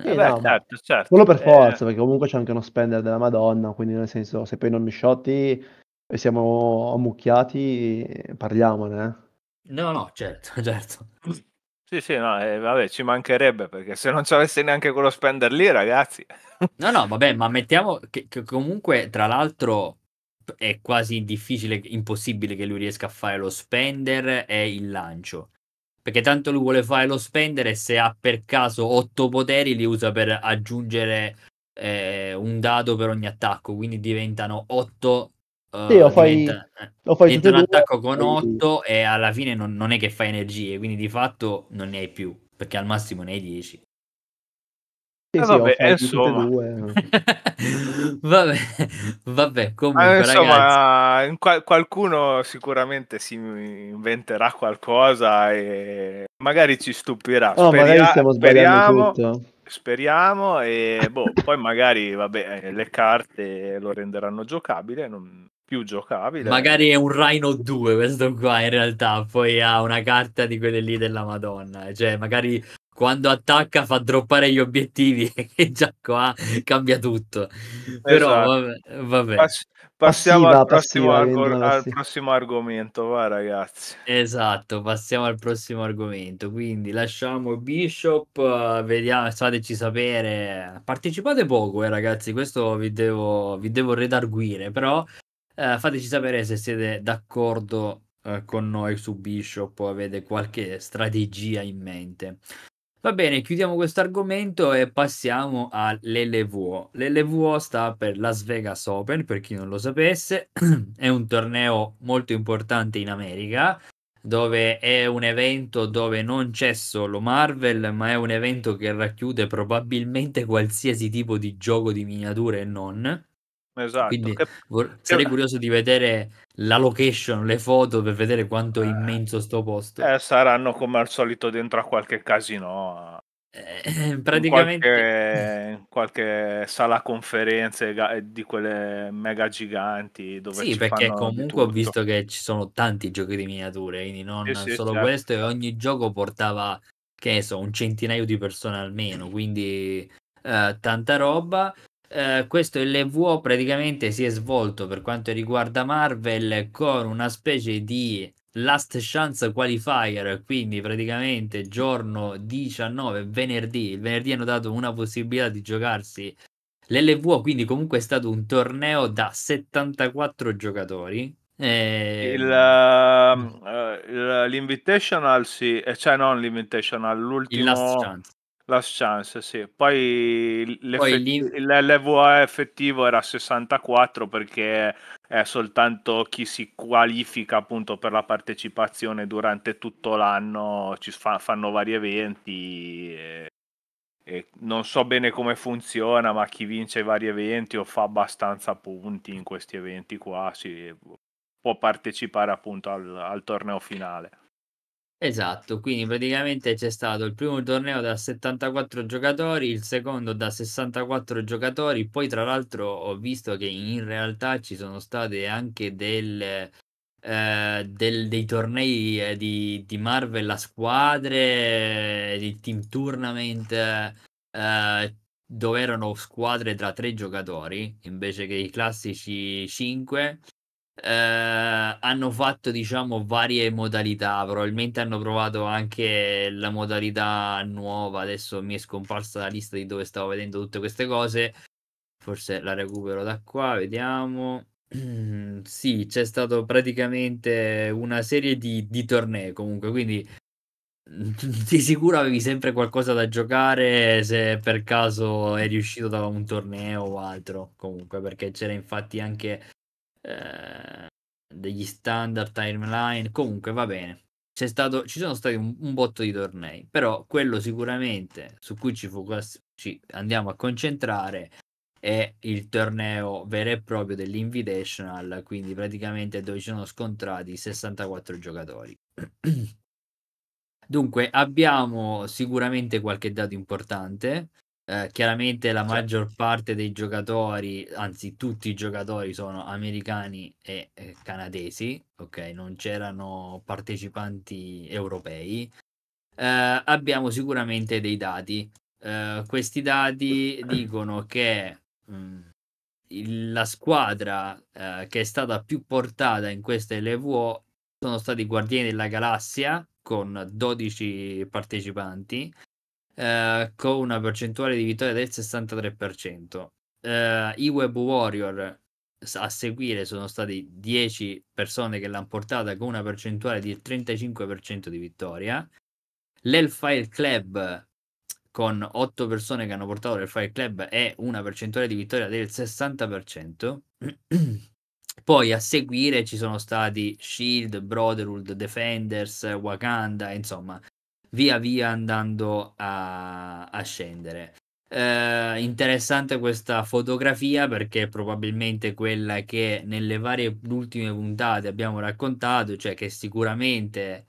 Sì, Eh, Eh beh, no, certo, certo. Quello per Eh, forza, perché comunque c'è anche uno spender della Madonna, quindi nel senso, se poi non mi shotti e siamo ammucchiati, parliamone. eh. No, no, certo, certo. Sì, sì, no, eh, vabbè, ci mancherebbe perché se non ci avesse neanche quello spender lì, ragazzi. No, no, vabbè, ma mettiamo che, che comunque, tra l'altro, è quasi difficile, impossibile che lui riesca a fare lo spender e il lancio. Perché tanto lui vuole fare lo spender e se ha per caso otto poteri li usa per aggiungere eh, un dado per ogni attacco, quindi diventano otto. Eh, Sì, o fai- diventa, eh, Lo fai diventa un attacco con poi- 8 e alla fine non, non è che fai energie, quindi di fatto non ne hai più, perché al massimo ne hai 10. Sì, Eh, sì, vabbè, e insomma. due. vabbè, vabbè, comunque ragazzi, insomma, in qual- qualcuno sicuramente si inventerà qualcosa e magari ci stupirà. No, magari Speria- stiamo sbagliando speriamo, tutto. speriamo e boh, poi magari vabbè, eh, le carte lo renderanno giocabile, non più giocabile. magari è un Rhino 2 questo qua in realtà, poi ha una carta di quelle lì della Madonna, cioè magari quando attacca fa droppare gli obiettivi e già qua cambia tutto. Però Esatto. vabbè, vabbè. Pass- passiamo Passiva, al prossimo, passiva, diventa al prossimo argomento, va ragazzi. Esatto, passiamo al prossimo argomento. Quindi lasciamo Bishop, vediamo, fateci sapere. Partecipate poco, eh, ragazzi, questo vi devo, vi devo redarguire, però eh, fateci sapere se siete d'accordo eh, con noi su Bishop o avete qualche strategia in mente. Va bene, chiudiamo questo argomento e passiamo all'LVO. L'LVO sta per Las Vegas Open, per chi non lo sapesse, è un torneo molto importante in America, dove è un evento dove non c'è solo Marvel, ma è un evento che racchiude probabilmente qualsiasi tipo di gioco di miniature e non. Esatto. Quindi Che- vor- sarei curioso di vedere la location, le foto per vedere quanto è immenso sto posto. eh, saranno come al solito dentro a qualche casino. Eh, in praticamente qualche, in qualche sala conferenze ga- di quelle mega giganti dove Sì, perché comunque ho visto che ci sono tanti giochi di miniature, quindi non Sì, sì, solo certo. questo, e ogni gioco portava, che so, un centinaio di persone almeno, quindi eh, tanta roba. Eh, questo LVO praticamente si è svolto per quanto riguarda Marvel con una specie di last chance qualifier, quindi praticamente giorno 19, venerdì, il venerdì hanno dato una possibilità di giocarsi L'LVO quindi comunque è stato un torneo da 74 giocatori. E... Il, ehm, eh, il- l'invitational sì, eh, cioè non l'invitational, il l'ultimo last chance. Last chance, sì. Poi, Poi l'LVA effettivo era 64 perché è soltanto chi si qualifica appunto per la partecipazione durante tutto l'anno, ci fa- fanno vari eventi. E, e non so bene come funziona, ma chi vince i vari eventi o fa abbastanza punti in questi eventi qua, sì, può partecipare appunto al, al torneo finale. Esatto, quindi praticamente c'è stato il primo torneo da 74 giocatori, il secondo da 64 giocatori, poi tra l'altro ho visto che in realtà ci sono state anche delle, eh, del- dei tornei eh, di, di Marvel a squadre, di team tournament, eh, dove erano squadre tra tre giocatori invece che i classici cinque. Eh, hanno fatto diciamo varie modalità. Probabilmente hanno provato anche la modalità nuova. Adesso mi è scomparsa la lista di dove stavo vedendo tutte queste cose. Forse la recupero da qua vediamo. Sì c'è stato praticamente una serie di, di tornei comunque quindi di sicuro avevi sempre qualcosa da giocare se per caso è riuscito da un torneo o altro comunque perché c'era infatti anche eh, degli standard timeline. Comunque va bene. Stato, ci sono stati un, un, botto di tornei, però quello sicuramente su cui ci, focus, ci andiamo a concentrare è il torneo vero e proprio dell'Invitational, quindi praticamente dove ci sono scontrati 64 giocatori. Dunque, abbiamo sicuramente qualche dato importante. Eh, chiaramente la maggior parte dei giocatori, anzi tutti i giocatori sono americani e canadesi, ok? Non c'erano partecipanti europei. Eh, abbiamo sicuramente dei dati. Eh, questi dati dicono che mh, mm, la squadra eh, che è stata più portata in queste LVO sono stati i Guardiani della Galassia con 12 partecipanti eh, con una percentuale di vittoria del 63%. Eh, I Web Warrior a seguire sono stati 10 persone che l'hanno portata con una percentuale di 35% di vittoria. L'Hellfire Club con 8 persone che hanno portato l'Hellfire Club è una percentuale di vittoria del 60%. Poi a seguire ci sono stati Shield, Brotherhood, Defenders, Wakanda, insomma, via via andando a, a scendere. Eh, interessante questa fotografia perché è probabilmente quella che nelle varie ultime puntate abbiamo raccontato, cioè che sicuramente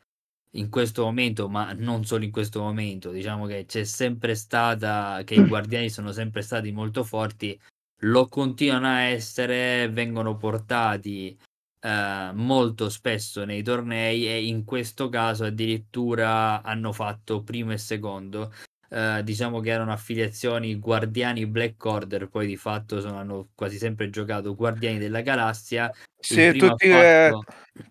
in questo momento, ma non solo in questo momento, diciamo che c'è sempre stata, che i guardiani sono sempre stati molto forti, lo continuano a essere, vengono portati eh, molto spesso nei tornei e in questo caso addirittura hanno fatto primo e secondo. Eh, diciamo che erano affiliazioni Guardiani Black Order, poi di fatto sono, hanno quasi sempre giocato Guardiani della Galassia. Sì, tutti, fatto... eh,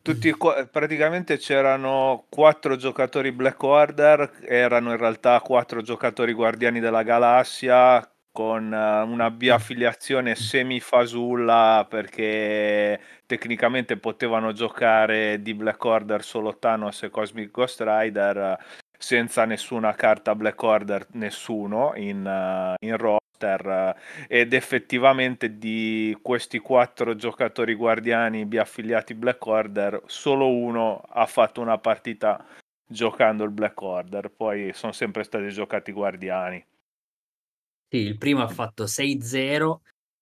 tutti, praticamente c'erano quattro giocatori Black Order, erano in realtà quattro giocatori Guardiani della Galassia con uh, una biaffiliazione semifasulla perché tecnicamente potevano giocare di Black Order solo Thanos e Cosmic Ghost Rider senza nessuna carta Black Order nessuno in, uh, in roster. Ed effettivamente di questi quattro giocatori guardiani biaffiliati Black Order solo uno ha fatto una partita giocando il Black Order. Poi sono sempre stati giocati guardiani sì, il primo ha fatto 6-0,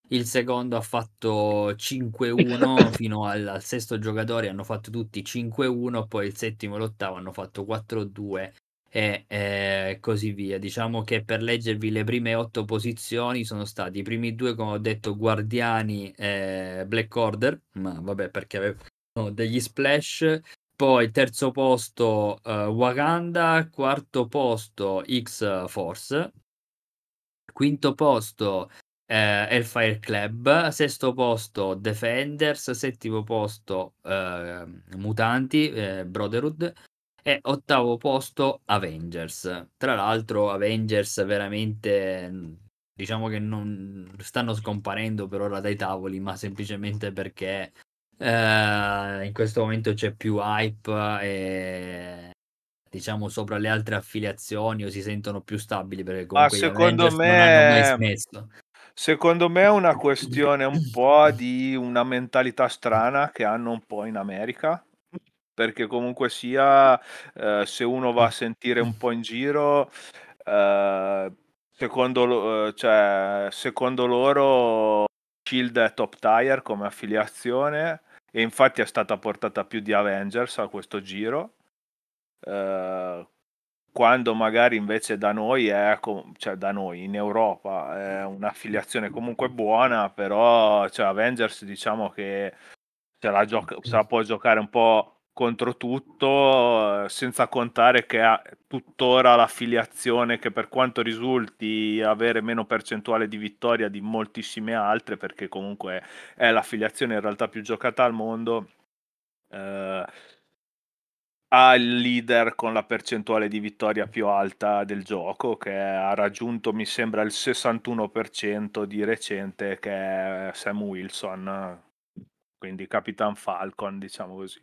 il secondo ha fatto 5-1 fino al, al sesto giocatore hanno fatto tutti 5-1, poi il settimo e l'ottavo hanno fatto 4-2 e eh, così via. Diciamo che per leggervi le prime otto posizioni sono stati i primi due, come ho detto, Guardiani e Black Order, ma vabbè perché avevano degli splash. Poi terzo posto uh, Wakanda, quarto posto X-Force, quinto posto eh, Hellfire Club, sesto posto Defenders, settimo posto eh, Mutanti, eh, Brotherhood e ottavo posto Avengers. Tra l'altro Avengers veramente diciamo che non stanno scomparendo per ora dai tavoli, ma semplicemente perché eh, in questo momento c'è più hype e diciamo sopra le altre affiliazioni o si sentono più stabili perché comunque Ma secondo me. Secondo me è una questione un po' di una mentalità strana che hanno un po' in America, perché comunque sia, eh, se uno va a sentire un po' in giro, eh, secondo, eh, cioè, secondo loro Shield è top tier come affiliazione e infatti è stata portata più di Avengers a questo giro eh, quando magari invece da noi è, cioè da noi in Europa è un'affiliazione comunque buona, però cioè Avengers diciamo che se la, gioca- se la può giocare un po' contro tutto, senza contare che ha tuttora l'affiliazione che per quanto risulti avere meno percentuale di vittoria di moltissime altre, perché comunque è l'affiliazione in realtà più giocata al mondo, eh, ha il leader con la percentuale di vittoria più alta del gioco, che ha raggiunto, mi sembra, il 61% di recente, che è Sam Wilson, quindi Capitan Falcon, diciamo così.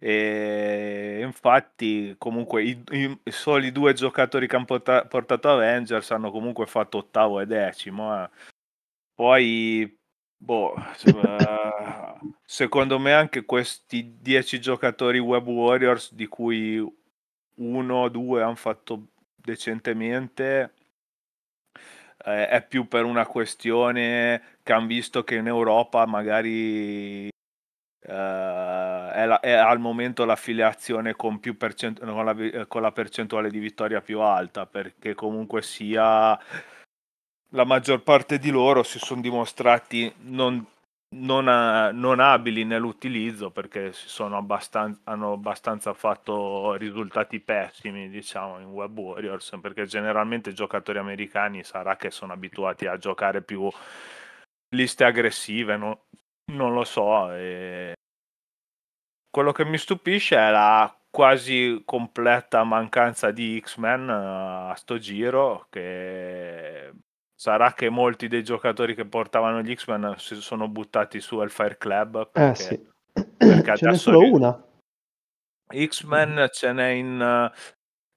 E infatti, comunque, i, i soli due giocatori che hanno portato Avengers hanno comunque fatto ottavo e decimo. Eh. Poi, boh, secondo me anche questi dieci giocatori Web Warriors, di cui uno o due hanno fatto decentemente, eh, è più per una questione che hanno visto che in Europa magari Uh, è, la, è, al momento l'affiliazione con, percent- con, la, con, la, percentuale di vittoria più alta perché comunque sia la maggior parte di loro si sono dimostrati non, non, a, non abili nell'utilizzo perché abbastan- hanno abbastanza fatto risultati pessimi diciamo in Web Warriors perché generalmente i giocatori americani sarà che sono abituati a giocare più liste aggressive no? non lo so e quello che mi stupisce è la quasi completa mancanza di X-Men uh, a sto giro che sarà che molti dei giocatori che portavano gli X-Men si sono buttati su Hellfire Club eh, perché, eh sì. perché ce n'è solo una X-Men ce n'è in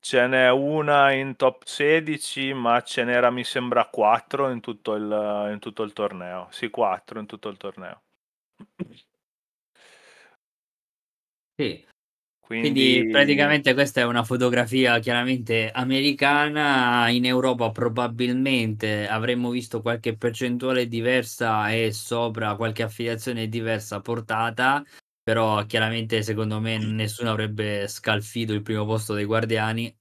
ce n'è una in top 16 ma ce n'era mi sembra 4 in tutto il, in tutto il torneo sì 4 in tutto il torneo sì. Quindi... Quindi... praticamente questa è una fotografia chiaramente americana, in Europa probabilmente avremmo visto qualche percentuale diversa e sopra qualche affiliazione diversa portata, però chiaramente secondo me nessuno avrebbe scalfito il primo posto dei guardiani,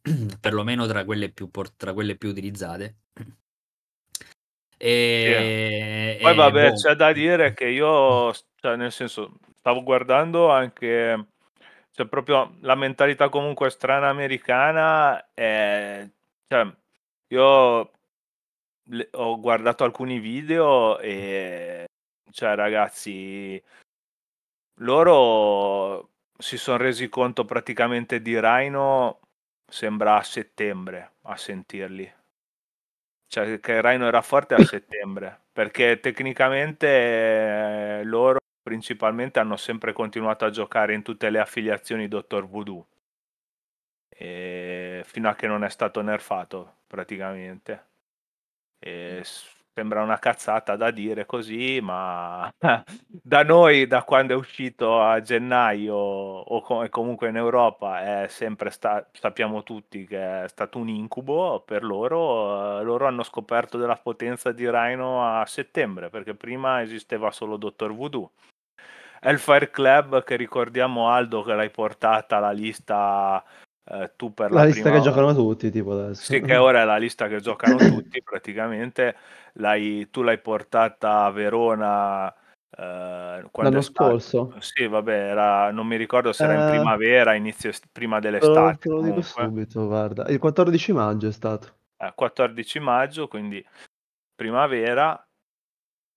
perlomeno tra quelle più, tra quelle più utilizzate. E, Poi vabbè, boh. c'è da dire che io, cioè, nel senso, stavo guardando anche, cioè proprio la mentalità comunque strana americana, è, cioè, io le, ho guardato alcuni video e, cioè ragazzi, loro si sono resi conto praticamente di Rhino sembra a settembre a sentirli. Cioè che Rhino era forte a settembre, perché tecnicamente eh, loro principalmente hanno sempre continuato a giocare in tutte le affiliazioni Dottor Voodoo, e fino a che non è stato nerfato praticamente. E sembra una cazzata da dire così, ma da noi, da quando è uscito a gennaio o com- comunque in Europa, è sempre sta- sappiamo tutti che è stato un incubo per loro. loro hanno scoperto della potenza di Rhino a settembre, perché prima esisteva solo Dottor Voodoo. Hellfire Club, che ricordiamo Aldo che l'hai portata alla lista eh, tu per la, la lista che giocano tutti tipo adesso. Sì, che ora è la lista che giocano tutti praticamente. L'hai, tu l'hai portata a Verona eh, l'anno scorso. Sì, vabbè, era, non mi ricordo se era in eh. primavera, inizio prima dell'estate. Te lo dico subito, guarda. Il 14 maggio è stato. Eh, 14 maggio, quindi primavera.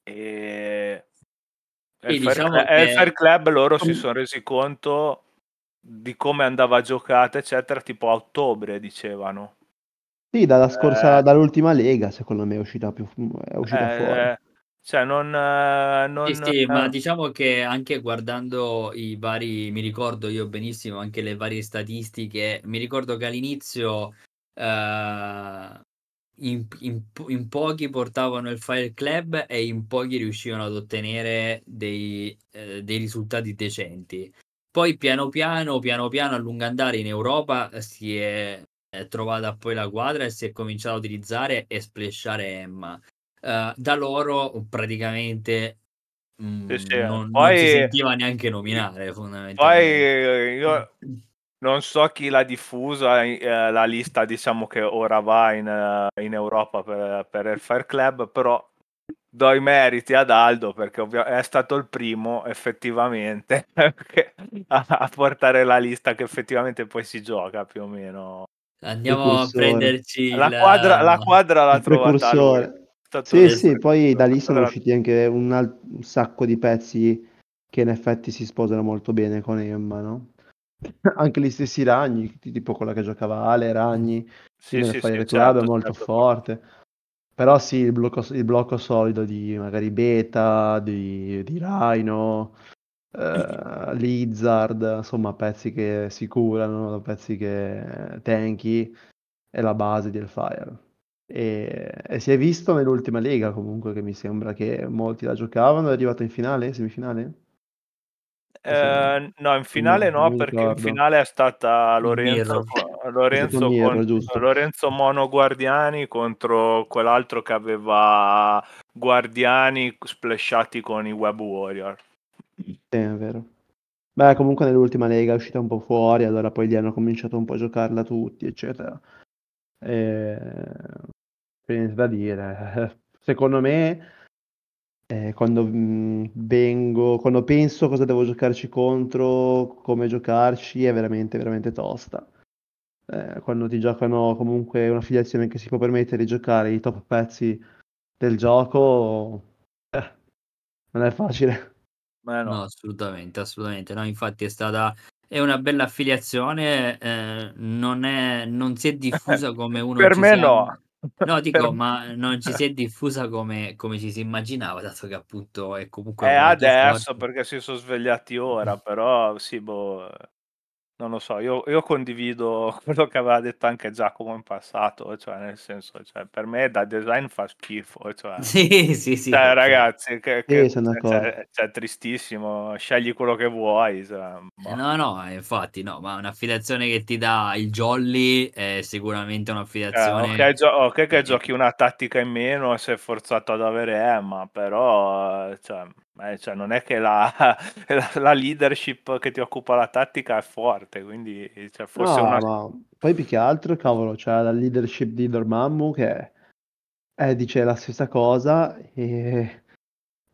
E... E diciamo Fair, che... Fair Club loro si sono resi conto di come andava giocata, eccetera, tipo a ottobre dicevano. Sì, dalla scorsa, eh, dall'ultima lega, secondo me è uscita, più, è uscita eh, fuori. Cioè, non, non sì, sì, ma diciamo che anche guardando i vari, mi ricordo io benissimo anche le varie statistiche, mi ricordo che all'inizio uh, in, in, in, pochi portavano il Fire Club e in pochi riuscivano ad ottenere dei, eh, dei risultati decenti. Poi piano piano, piano piano a lungo andare in Europa si è, è trovata poi la quadra e si è cominciato a utilizzare e splashare Emma. Uh, da loro praticamente mh, sì, sì. Non, poi, non, si sentiva neanche nominare fondamentalmente. Poi io non so chi l'ha diffusa eh, la lista diciamo che ora va in, uh, in Europa per, per il Fire Club però do i meriti ad Aldo perché ovvia- è stato il primo effettivamente a, a portare la lista che effettivamente poi si gioca più o meno. Andiamo a prenderci la il... quadra, la quadra l'ha trovata lui. Sì, sì, poi da lì sono usciti anche un, al- un sacco di pezzi che in effetti si sposano molto bene con Emma, no? Anche gli stessi ragni, tipo quella che giocava Ale, Ragni, Sì, nel sì, Fire sì, Club certo, è molto certo. forte. Però sì, il blocco, il blocco solido di magari Beta, di, di Rhino, eh, Lizard, insomma pezzi che si curano, pezzi che tanky, è la base di Hellfire. E, e si è visto nell'ultima lega comunque che mi sembra che molti la giocavano, è arrivato in finale, semifinale? Eh, no, in finale no, perché in finale è stata Lorenzo, Lorenzo, con-. Lorenzo Mono Guardiani contro quell'altro che aveva Guardiani splashati con i Web Warrior. Sì, è vero. Beh, comunque nell'ultima lega è uscita un po' fuori, allora poi lì hanno cominciato un po' a giocarla tutti, eccetera. E... Niente da dire. Secondo me, eh, quando mh, vengo, quando penso cosa devo giocarci contro, come giocarci, è veramente, veramente tosta. Eh, quando ti giocano comunque un'affiliazione che si può permettere di giocare i top pezzi del gioco, eh, non è facile. Ma No, no. assolutamente, assolutamente. No, infatti è stata è una bella affiliazione, eh, non è, non si è diffusa come uno per ci me no. No, Per dico, me- ma non ci si è diffusa come, come ci si immaginava, dato che appunto è comunque È molto adesso forte. perché si sono svegliati ora, però sì, boh, non lo so, io, io condivido quello che aveva detto anche Giacomo in passato, cioè nel senso, cioè, per me da design fa schifo, cioè, Sì, sì, sì. cioè, ragazzi, che, Sì, che- sono cioè, cioè, cioè, tristissimo, scegli quello che vuoi, cioè, boh. No, no, eh, infatti no, ma un'affiliazione che ti dà il jolly è sicuramente un'affiliazione ok, gio- ok che eh, giochi una tattica in meno e sei forzato ad avere Emma, però eh, cioè, eh, cioè, non è che la, la- leadership che ti occupa la tattica è forte, quindi cioè, fosse No, una... ma poi più che altro, cavolo, c'è la leadership di Dormammu che eh, dice la stessa cosa e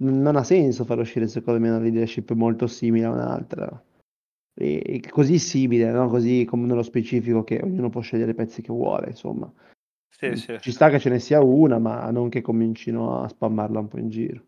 non ha senso far uscire secondo me una leadership molto simile a un'altra. E, e così simile, no? Così come nello specifico che ognuno può scegliere i pezzi che vuole, insomma. Sì, sì. Ci sta che ce ne sia una, ma non che comincino a spammarla un po' in giro.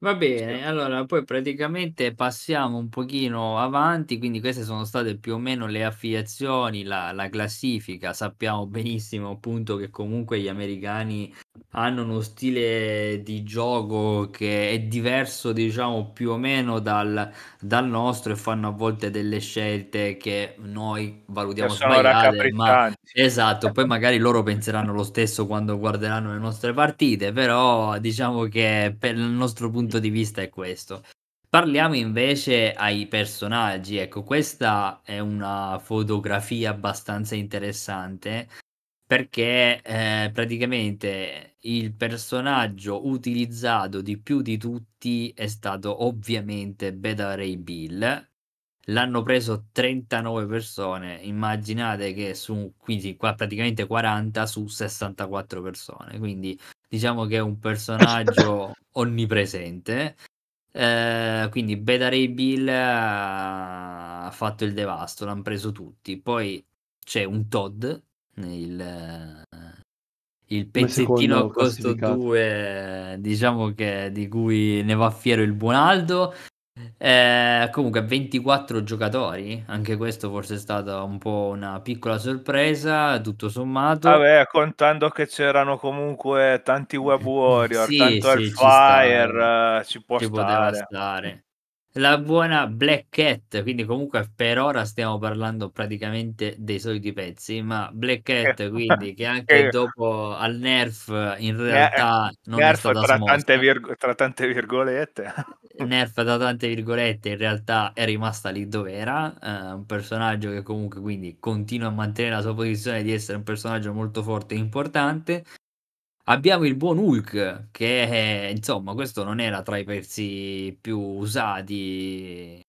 Va bene, allora poi praticamente passiamo un pochino avanti, quindi queste sono state più o meno le affiliazioni, la, la classifica, sappiamo benissimo appunto che comunque gli americani hanno uno stile di gioco che è diverso diciamo più o meno dal, dal nostro e fanno a volte delle scelte che noi valutiamo Che sbagliate, ma. Esatto, poi magari loro penseranno lo stesso quando guarderanno le nostre partite, però diciamo che per il nostro punto di vista è questo. Parliamo invece ai personaggi, ecco, questa è una fotografia abbastanza interessante perché eh, praticamente il personaggio utilizzato di più di tutti è stato ovviamente Beta Ray Bill. L'hanno preso 39 persone, immaginate che su quindi qua praticamente 40 su 64 persone, quindi diciamo che è un personaggio onnipresente. Eh, quindi Ray Bill ha fatto il devasto, l'hanno preso tutti. Poi c'è un Todd, il, il pezzettino a costo classificato. 2, diciamo che di cui ne va fiero il buon Aldo. Eh, comunque 24 giocatori, anche questo forse è stata un po' una piccola sorpresa, tutto sommato. Vabbè, contando che c'erano comunque tanti Web Warrior, Sì, tanto sì, ci sta, Hellfire, eh, ci può ci poteva stare. La buona Black Cat, quindi comunque per ora stiamo parlando praticamente dei soliti pezzi, ma Black Cat quindi che anche che- dopo al nerf in Ne- realtà non è Nerf stata tra smossa. tante, virg- tra tante virgolette. nerf da tante virgolette in realtà è rimasta lì dove era eh, un personaggio che comunque quindi continua a mantenere la sua posizione di essere un personaggio molto forte e importante abbiamo il buon Hulk che è, insomma questo non era tra i pezzi più usati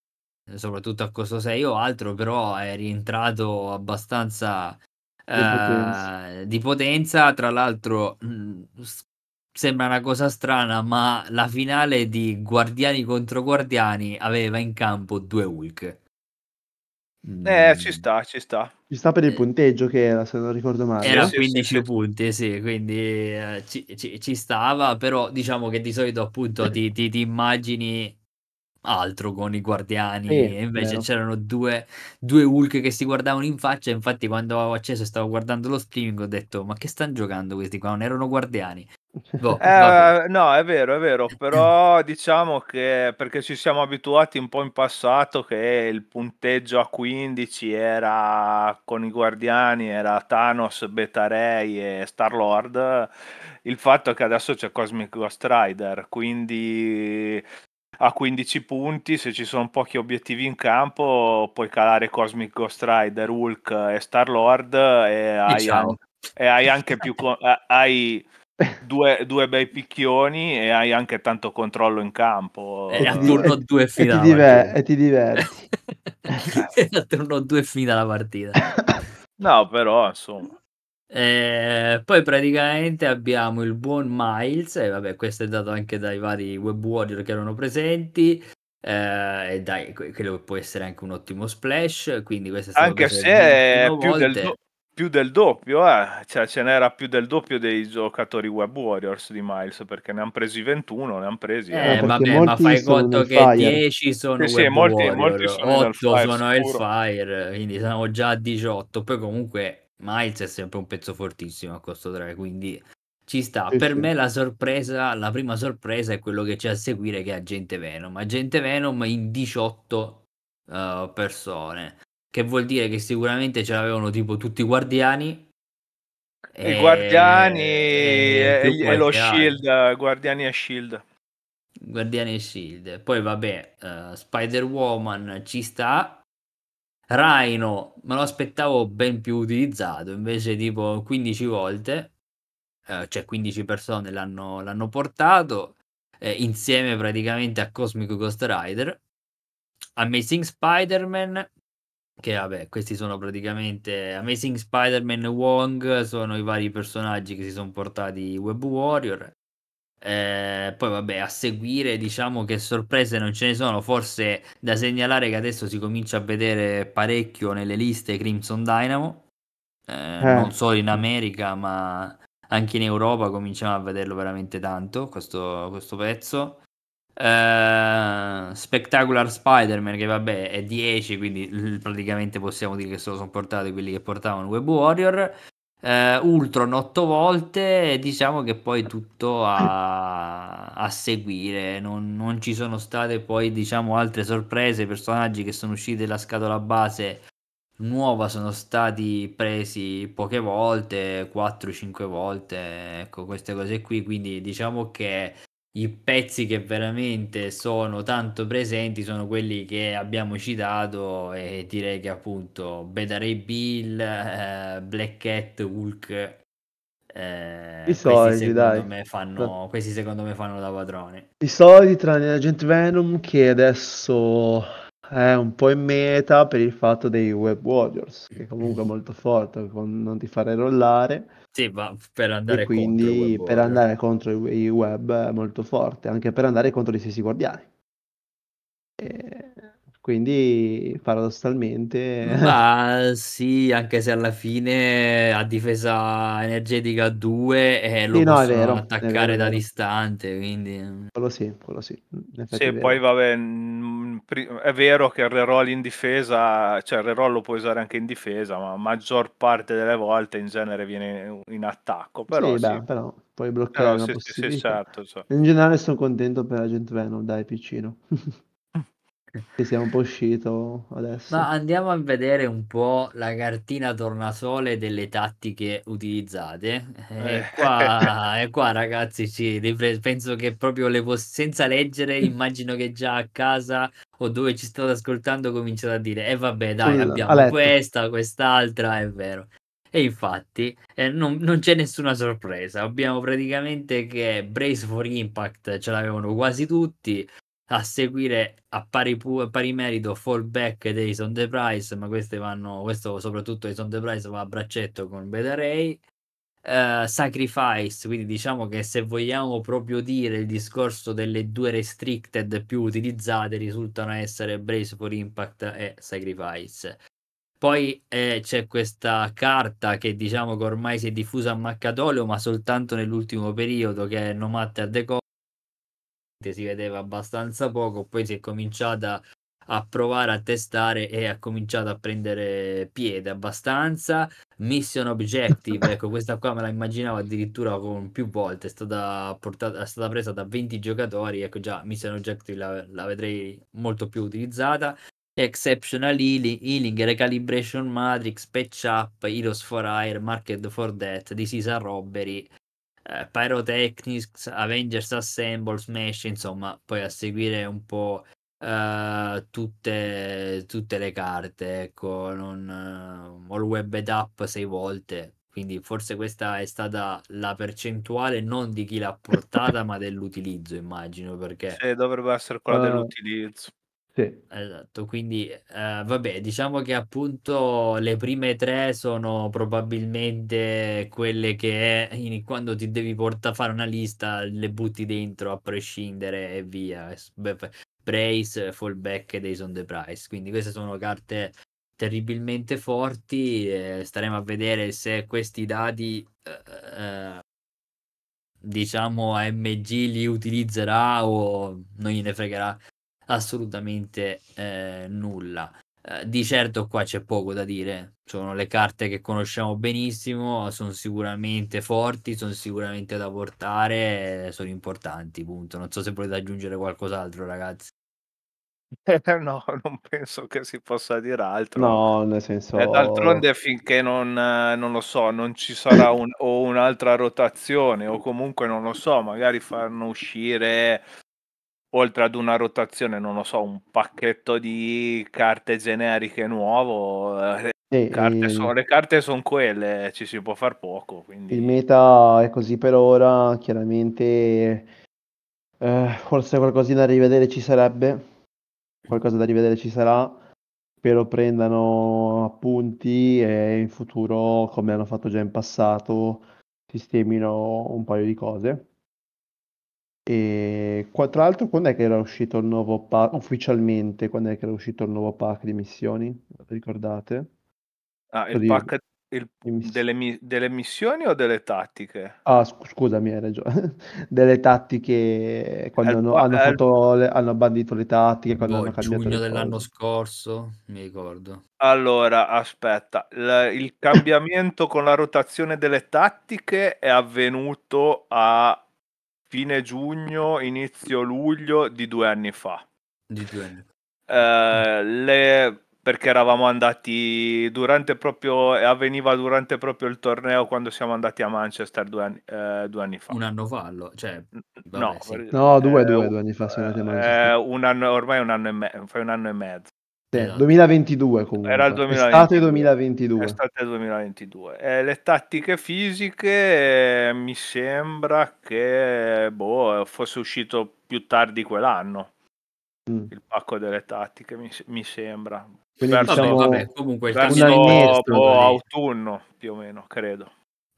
soprattutto a costo 6 o altro però è rientrato abbastanza Di potenza. eh, di potenza tra l'altro mh, s- sembra una cosa strana, ma la finale di Guardiani contro Guardiani aveva in campo due Hulk. Eh, ci sta, ci sta. Ci sta per il Eh. punteggio che era, se non ricordo male. Era sì, 15 sì, sì. punti, sì, quindi eh, ci, ci- ci stava, però diciamo che di solito appunto ti, ti- ti immagini altro con i guardiani, Sì, e invece vero. c'erano due, due Hulk che si guardavano in faccia, infatti quando avevo acceso e stavo guardando lo streaming ho detto ma che stanno giocando questi qua, non erano guardiani. Boh, vabbè. Eh, no, è vero, è vero, però diciamo che perché ci siamo abituati un po' in passato che il punteggio a 15 era con i Guardiani, era Thanos, Beta Ray e Star-Lord, il fatto è che adesso c'è Cosmic Ghost Rider, quindi a 15 punti, se ci sono pochi obiettivi in campo, puoi calare Cosmic Ghost Rider, Hulk e Star-Lord e hai, ciao. an- e hai anche più... co- eh, hai due, due bei picchioni e hai anche tanto controllo in campo. E E a ti- turno e- 2 e ti diver- e ti diverti. E a turno 2 finita la partita. No, però insomma. Eh, poi praticamente abbiamo il buon Miles, e vabbè, questo è dato anche dai vari web warrior che erano presenti. eh, e dai, que- credo che può essere anche un ottimo splash. Quindi questo è stato Anche se è 21 più del, do- più del doppio, eh. cioè ce n'era più del doppio dei giocatori Web Warriors di Miles perché ne hanno presi 21, ne hanno presi. Eh, eh. vabbè, ma fai conto che Fire. 10 sono Sì, sì, web molti- warrior, molti sono 8 nel Fire, sono. Hellfire, quindi siamo già a 18. Poi comunque Miles è sempre un pezzo fortissimo a costo 3, quindi ci sta. Sì, per sì. me la sorpresa, la prima sorpresa è quello che c'è a seguire che è Agente Venom. Agente Venom in 18 eh, persone, che vuol dire che sicuramente ce l'avevano tipo tutti i guardiani. I Guardiani e e, e lo. Shield, Guardiani e Shield. Guardiani e Shield. Poi vabbè, eh, Spider-Woman ci sta. Rhino me lo aspettavo ben più utilizzato, invece tipo 15 volte, eh, cioè 15 persone l'hanno, l'hanno portato eh, insieme praticamente a Cosmic Ghost Rider. Amazing Spider-Man, che vabbè, questi sono praticamente Amazing Spider-Man e Wong, sono i vari personaggi che si sono portati Web Warrior. Eh, poi vabbè, a seguire diciamo che sorprese non ce ne sono, forse da segnalare che adesso si comincia a vedere parecchio nelle liste Crimson Dynamo, eh, non solo in America ma anche in Europa cominciamo a vederlo veramente tanto questo, questo pezzo. Eh, Spectacular Spider-Man che vabbè è 10 quindi l- praticamente possiamo dire che sono portati quelli che portavano Web Warrior. Eh, Ultron 8 volte e diciamo che poi tutto a, a seguire. Non, non ci sono state poi diciamo altre sorprese personaggi che sono usciti dalla scatola base nuova sono stati presi poche volte 4-5 volte ecco queste cose qui. Quindi diciamo che i pezzi che veramente sono tanto presenti sono quelli che abbiamo citato e direi che appunto Beta Ray Bill, eh, Black Cat, Hulk eh, I questi soliti, secondo dai. me fanno questi secondo me fanno da padroni I soliti tranne Agent Venom che adesso è un po' in meta per il fatto dei Web Warriors, che comunque è molto forte, con- non ti fare rollare, sì ma per andare contro quindi Web per Warrior. andare contro i, i web è molto forte, anche per andare contro gli stessi guardiani. E quindi paradossalmente Ma sì, anche se alla fine a difesa energetica 2 eh, lo Sì, no, vero, attaccare vero, da distante, quindi quello sì, quello sì, Sì, poi vabbè, mm, è vero che il reroll in difesa, cioè il reroll lo puoi usare anche in difesa, ma maggior parte delle volte in genere viene in attacco, però Sì, sì, beh, però puoi bloccare però una sì, sì, certo, cioè. In generale sono contento per Agent Venom, dai, piccino. Che sia un po' uscito adesso. Ma andiamo a vedere un po' la cartina tornasole delle tattiche utilizzate. E Eh. qua, e qua ragazzi, ci ripre- penso che proprio le pos- senza leggere, immagino che già a casa o dove ci state ascoltando cominciate a dire, e vabbè, dai, Sul- a abbiamo questa, quest'altra, è vero. E infatti eh, non, non c'è nessuna sorpresa. Abbiamo praticamente che Brace for Impact ce l'avevano quasi tutti a seguire a pari, pu- a pari merito fallback dei on the price ma queste vanno questo soprattutto dei on the price va a braccetto con Beta Ray uh, Sacrifice, quindi diciamo che se vogliamo proprio dire il discorso delle due restricted più utilizzate risultano essere Brace for Impact e Sacrifice. Poi eh, c'è questa carta che diciamo che ormai si è diffusa a Maccatolio, ma soltanto nell'ultimo periodo, che è No Matter the. Si vedeva abbastanza poco, poi si è cominciata a provare a testare e ha cominciato a prendere piede abbastanza. Mission Objective, ecco, questa qua me la immaginavo addirittura con più volte, è stata, portata, è stata presa da 20 giocatori, ecco già Mission Objective la, la vedrei molto più utilizzata. Exceptional Healing, healing Recalibration Matrix, Patch Up, Heroes for Hire, Market for Death, Disease Robbery, eh, Pyrotechnics, Avengers Assemble, Smash, insomma, poi a seguire un po' eh, tutte, tutte le carte, ecco, non, uh, all web ed up sei volte, quindi forse questa è stata la percentuale non di chi l'ha portata, ma dell'utilizzo, immagino, perché... Sì, dovrebbe essere quella uh, dell'utilizzo. Sì. Esatto, quindi eh, vabbè, diciamo che appunto le prime tre sono probabilmente quelle che in, quando ti devi portare a fare una lista le butti dentro a prescindere e via. Brace, Fallback e Days on the Price. Quindi queste sono carte terribilmente forti. Eh, staremo a vedere se questi dati eh, eh diciamo AMG li utilizzerà o non gliene fregherà assolutamente eh, nulla. Eh, di certo qua c'è poco da dire, sono le carte che conosciamo benissimo, sono sicuramente forti, sono sicuramente da portare, sono importanti, punto. Non so se volete aggiungere qualcos'altro, ragazzi. no, non penso che si possa dire altro. No, nel E senso... d'altronde finché non, non lo so, non ci sarà un, o un'altra rotazione o comunque non lo so, magari fanno uscire oltre ad una rotazione, non lo so, un pacchetto di carte generiche nuovo. eh, carte e so- le carte sono quelle, ci si può far poco, il quindi meta è così per ora, chiaramente eh, forse qualcosina da rivedere ci sarebbe, qualcosa da rivedere ci sarà, spero prendano appunti e in futuro, come hanno fatto già in passato, sistemino un paio di cose. E qua, tra l'altro, quando è che era uscito il nuovo pack ufficialmente? Quando è che era uscito il nuovo pack di missioni? Ricordate? Ah, il Di- pack il- miss- delle, mi- delle missioni o delle tattiche? Ah, scu- scusami, hai ragione. Delle tattiche quando hanno, pa- hanno fatto le- hanno bandito le tattiche, quando Boh, hanno cambiato giugno dell'anno cose. scorso, mi ricordo. Allora, aspetta, il, il cambiamento con la rotazione delle tattiche è avvenuto a fine giugno, inizio luglio di due anni fa. Di due anni. Eh, le- perché eravamo andati durante proprio, e avveniva durante proprio il torneo quando siamo andati a Manchester due anni, eh, due anni fa. Un anno fa, allo- cioè, vabbè, No, sì. No, due, eh, due, due anni fa siamo andati a eh, Manchester. un anno, ormai un anno e mezzo, fai un anno e mezzo. Sì, Esatto. 2022 comunque. Era il Estate 2022. 2022. Estate 2022. Eh, le tattiche fisiche eh, mi sembra che boh, fosse uscito più tardi quell'anno Mm. il pacco delle tattiche, mi, mi sembra. Quindi Verso, Vabbè, diciamo vabbè, comunque il verso boh, cambiamento... autunno più o meno, credo.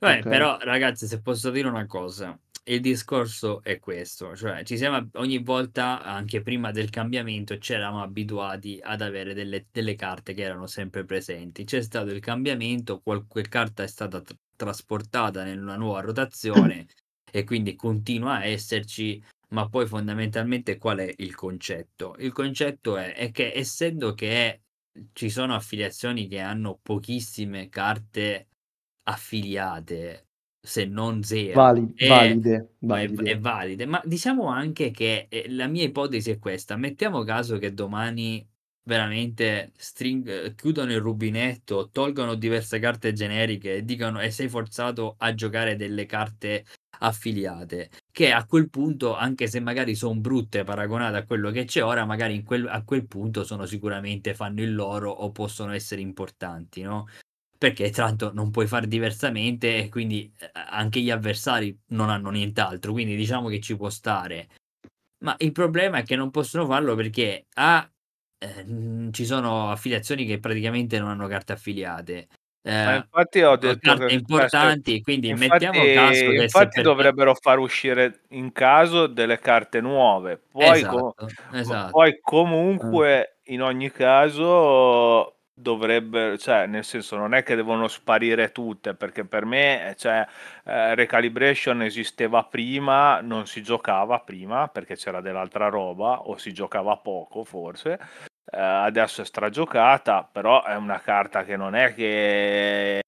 Vabbè, Ok. però ragazzi, se posso dire una cosa, il discorso è questo, cioè ci siamo ogni volta, anche prima del cambiamento, ci eravamo abituati ad avere delle, delle carte che erano sempre presenti. C'è stato il cambiamento, qualche carta è stata tr- trasportata in una nuova rotazione e quindi continua a esserci, ma poi fondamentalmente qual è il concetto? Il concetto è, è che essendo che ci sono affiliazioni che hanno pochissime carte affiliate, se non zero, Vali- e- valide, ma è, valide. è valide. Ma diciamo anche che eh, la mia ipotesi è questa: mettiamo caso che domani veramente string- chiudono il rubinetto, tolgono diverse carte generiche e dicono e sei forzato a giocare delle carte affiliate che a quel punto anche se magari sono brutte paragonate a quello che c'è ora magari in quel- a quel punto sono sicuramente fanno il loro o possono essere importanti no perché tanto non puoi fare diversamente e quindi eh, anche gli avversari non hanno nient'altro quindi diciamo che ci può stare ma il problema è che non possono farlo perché A, eh, ci sono affiliazioni che praticamente non hanno carte affiliate eh, infatti ho detto carte importanti, quindi infatti, mettiamo caso che infatti per dovrebbero far uscire in caso delle carte nuove. Poi, esatto, esatto. poi comunque in ogni caso dovrebbero, cioè nel senso non è che devono sparire tutte perché per me cioè, eh, Recalibration esisteva prima, non si giocava prima perché c'era dell'altra roba o si giocava poco forse eh, adesso è stragiocata, però è una carta che non è che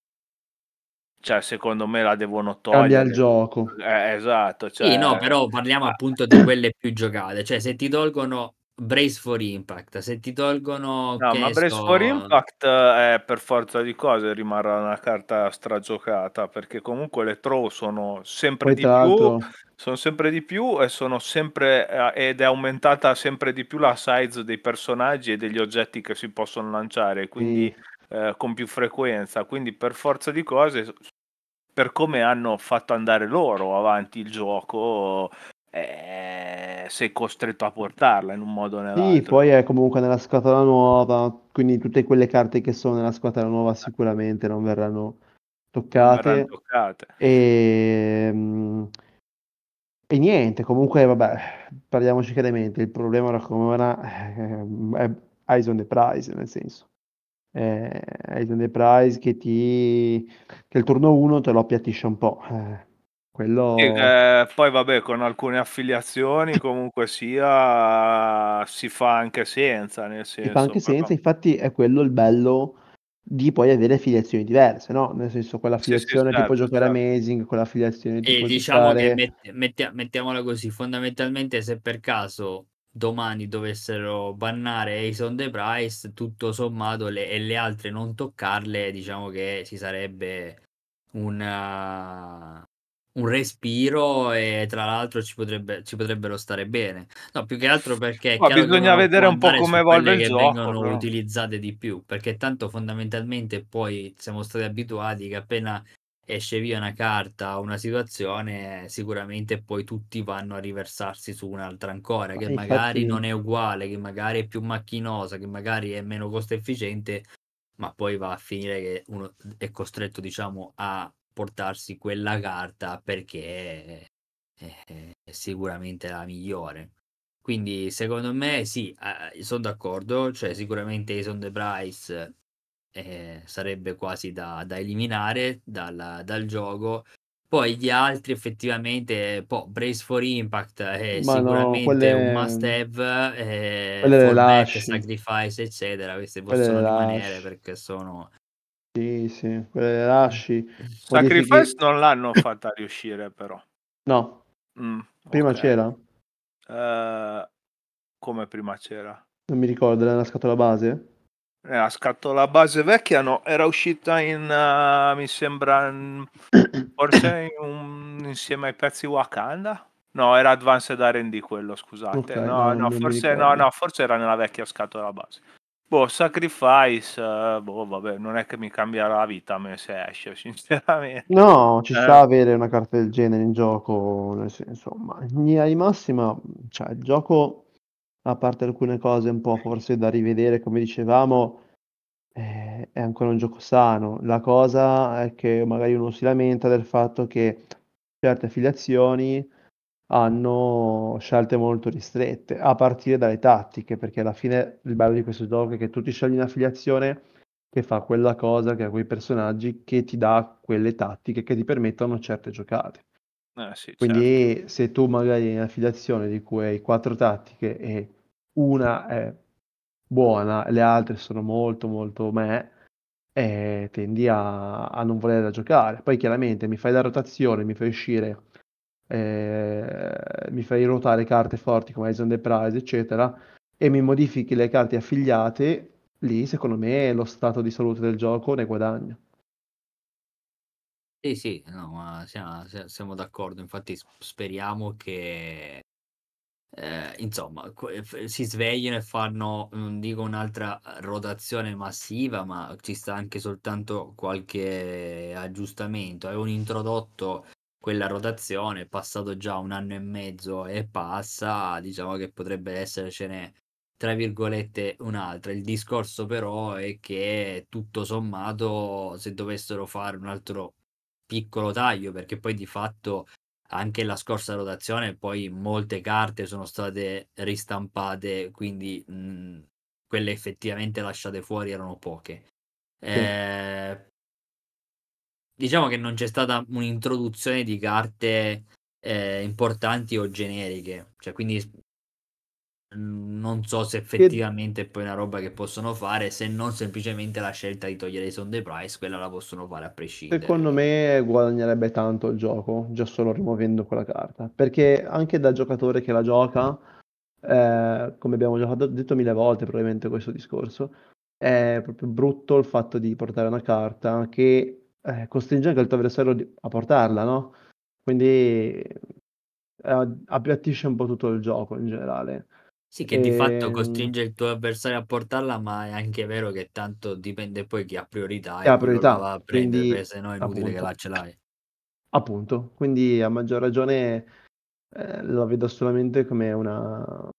cioè secondo me la devono togliere. Cambia il gioco. Eh, esatto. Cioè... Sì, no, però parliamo ah. appunto di quelle più giocate. Cioè, se ti tolgono Brace for Impact, se ti tolgono... No, ma Brace so... for Impact è per forza di cose rimarrà una carta stragiocata, perché comunque le throw sono sempre Poi, di più, sono sempre di più e sono sempre eh, ed è aumentata sempre di più la size dei personaggi e degli oggetti che si possono lanciare, quindi sì. eh, con più frequenza, quindi per forza di cose per come hanno fatto andare loro avanti il gioco eh, sei costretto a portarla in un modo o nell'altro. Sì, poi è comunque nella scatola nuova, quindi tutte quelle carte che sono nella scatola nuova sicuramente non verranno toccate. Non verranno toccate. E, mm, e niente, comunque vabbè, parliamoci chiaramente, il problema ora come ora eh, è Eyes on the Prize, nel senso. Eh, Eyes on the Prize che ti che il turno 1 te lo appiattisce un po'. Eh, quello... Sì, eh, poi vabbè, con alcune affiliazioni comunque sia si fa anche senza, nel senso. Si fa anche però... senza, infatti è quello il bello di poi avere affiliazioni diverse, no? Nel senso, quell'affiliazione sì, sì, tipo certo, giocare certo. Amazing, quell'affiliazione tipo E diciamo giocare... che met- metti- mettiamola così, fondamentalmente se per caso domani dovessero bannare Ace on the Price, tutto sommato le, e le altre non toccarle, diciamo che ci sarebbe una, un respiro e tra l'altro ci, potrebbe, ci potrebbero stare bene. No, più che altro perché Ma bisogna vedere un po' come evolve il che gioco, vengono però. utilizzate di più, perché tanto fondamentalmente poi siamo stati abituati che appena esce via una carta o una situazione, sicuramente poi tutti vanno a riversarsi su un'altra ancora, Ma che infatti- magari non è uguale, che magari è più macchinosa, che magari è meno costo efficiente, ma poi va a finire che uno è costretto, diciamo, a portarsi quella carta perché è, sicuramente la migliore. Quindi secondo me sì, eh, sono d'accordo, cioè sicuramente Ace on the Price eh, sarebbe quasi da, da eliminare dal, dal, gioco. Poi gli altri effettivamente, po' Brace for Impact è Ma sicuramente no, quelle... un must have, eh, lasci. Sacrifice eccetera, queste possono rimanere perché sono... Sì, sì, quelle le lasci. Sacrifice Modifichi- non l'hanno fatta riuscire però. No, Mm, prima ok. c'era? Eh, come prima c'era? Non mi ricordo, era nella scatola base? Nella scatola base vecchia no, era uscita in, uh, mi sembra, in- forse in un- insieme ai pezzi Wakanda? No, era Advanced R&D quello, scusate. Ok, no, no, forse, no, no, forse era nella vecchia scatola base. Boh, Sacrifice, eh, boh, vabbè, non è che mi cambia la vita a me se esce, sinceramente. No, ci Eh. sta avere una carta del genere in gioco, nel senso, ma in linea di massima, cioè, il gioco, a parte alcune cose un po' forse da rivedere, come dicevamo, eh, è ancora un gioco sano. La cosa è che magari uno si lamenta del fatto che certe affiliazioni hanno scelte molto ristrette, a partire dalle tattiche, perché alla fine il bello di questo gioco è che tu ti scegli un'affiliazione che fa quella cosa, che ha quei personaggi, che ti dà quelle tattiche che ti permettono certe giocate. Eh, sì, certo. Quindi se tu magari hai un'affiliazione di cui hai quattro tattiche e una è buona, le altre sono molto molto me, eh, tendi a, a non volerla giocare. Poi chiaramente mi fai la rotazione, mi fai uscire, eh, mi fai ruotare carte forti come the Prize, eccetera, e mi modifichi le carte affiliate, lì secondo me lo stato di salute del gioco ne guadagna. Sì, sì, no, siamo, siamo d'accordo, infatti speriamo che eh, insomma si svegliano e fanno, non dico un'altra rotazione massiva, ma ci sta anche soltanto qualche aggiustamento. Avevano introdotto quella rotazione, è passato già un anno e mezzo e passa, diciamo che potrebbe essercene tra virgolette un'altra. Il discorso però è che tutto sommato se dovessero fare un altro piccolo taglio, perché poi di fatto anche la scorsa rotazione poi molte carte sono state ristampate, quindi mh, quelle effettivamente lasciate fuori erano poche. Eh, diciamo che non c'è stata un'introduzione di carte eh, importanti o generiche, cioè quindi non so se effettivamente è poi una roba che possono fare, se non semplicemente la scelta di togliere i Sunday Price, quella la possono fare a prescindere. Secondo me guadagnerebbe tanto il gioco, già solo rimuovendo quella carta, perché anche da giocatore che la gioca, eh, come abbiamo già detto mille volte probabilmente questo discorso, è proprio brutto il fatto di portare una carta che eh, costringe anche il tuo avversario a portarla, no? Quindi eh, appiattisce un po' tutto il gioco in generale. Sì, che e... di fatto ehm costringe il tuo avversario a portarla, ma è anche vero che tanto dipende poi chi ha priorità e, ha priorità, va a prendere, quindi, se no è inutile appunto, che la ce l'hai. Appunto, quindi a maggior ragione eh, la vedo solamente come una,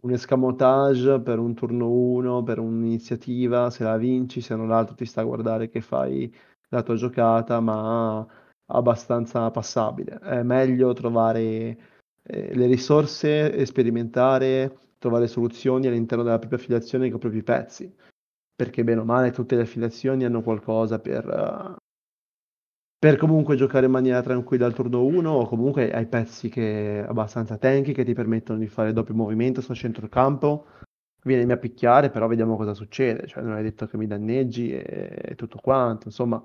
un escamotage per un turno 1, per un'iniziativa, se la vinci, se non l'altro ti sta a guardare che fai la tua giocata, ma abbastanza passabile. È meglio trovare eh, le risorse sperimentare trovare soluzioni all'interno della propria affiliazione con i propri pezzi, perché bene o male tutte le affiliazioni hanno qualcosa per, uh, per comunque giocare in maniera tranquilla al turno 1 o comunque hai pezzi che abbastanza tanky che ti permettono di fare doppio movimento sul centrocampo, vieni a picchiare, però vediamo cosa succede, cioè non hai detto che mi danneggi e, e tutto quanto, insomma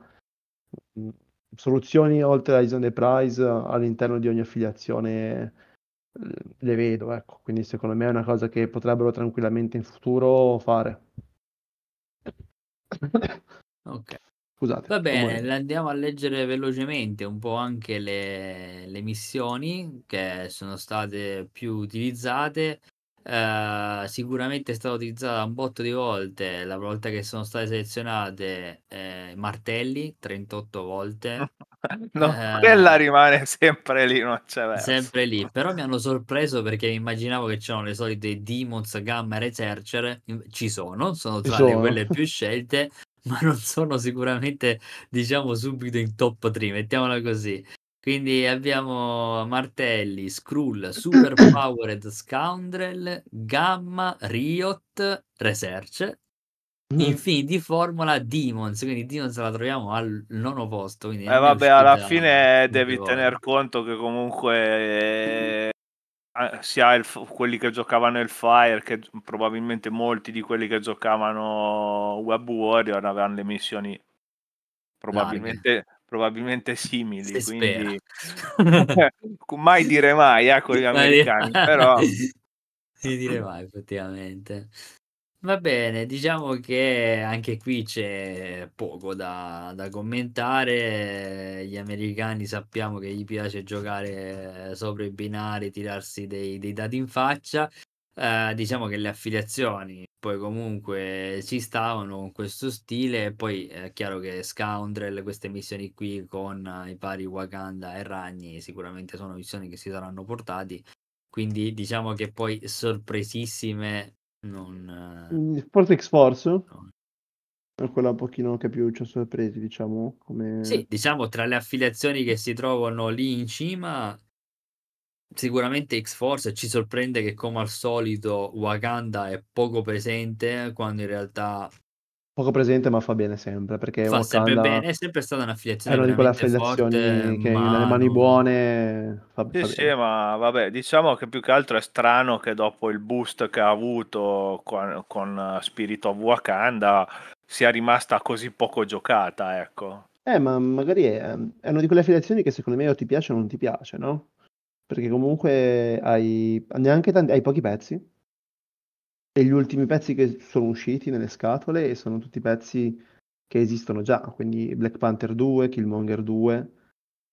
mm, soluzioni oltre ai zone prize all'interno di ogni affiliazione le vedo, ecco. Quindi secondo me è una cosa che potrebbero tranquillamente in futuro fare. Ok. Scusate. Va bene, andiamo a leggere velocemente un po' anche le, le missioni che sono state più utilizzate. Uh, sicuramente è stata utilizzata un botto di volte la volta che sono state selezionate eh, martelli 38 volte. No, uh, quella rimane sempre lì non c'è verso. sempre lì però mi hanno sorpreso perché immaginavo che c'erano le solite demons gamma e researcher ci sono sono tra le quelle più scelte ma non sono sicuramente diciamo subito in top 3 mettiamola così quindi abbiamo Martelli, Skrull, Super Powered Scoundrel, Gamma, Riot, Research, mm. Infinity Formula, Demons. Quindi Demons la troviamo al nono posto. eh vabbè, alla fine devi tener conto che comunque eh, sia il, quelli che giocavano il Fire che probabilmente molti di quelli che giocavano Web Warrior avevano le missioni probabilmente Larghe probabilmente simili, Si quindi mai dire mai eh, con gli americani, però si dire mai effettivamente. Va bene, diciamo che anche qui c'è poco da, da commentare. Gli americani sappiamo che gli piace giocare sopra i binari, tirarsi dei, dei dati in faccia. Eh, diciamo che le affiliazioni poi comunque ci stavano con questo stile e poi è chiaro che Scoundrel, queste missioni qui con i pari Wakanda e Ragni sicuramente sono missioni che si saranno portati, quindi diciamo che poi sorpresissime non... Mm, forse X-Force? No. È quella un pochino che più ci ha sorpresi, diciamo. Come... Sì, diciamo tra le affiliazioni che si trovano lì in cima Sicuramente X-Force ci sorprende che come al solito Wakanda è poco presente quando in realtà poco presente ma fa bene sempre perché fa sempre bene, è sempre stata un'affiliazione è una di quelle affiliazioni forte, che ma nelle mani buone fa, sì, fa sì, ma vabbè diciamo che più che altro è strano che dopo il boost che ha avuto con, con Spirit of Wakanda sia rimasta così poco giocata ecco eh ma magari è, è una di quelle affiliazioni che secondo me o ti piace o non ti piace no? Perché comunque hai neanche tanti, hai pochi pezzi. E gli ultimi pezzi che sono usciti nelle scatole sono tutti pezzi che esistono già, quindi Black Panther 2, Killmonger 2.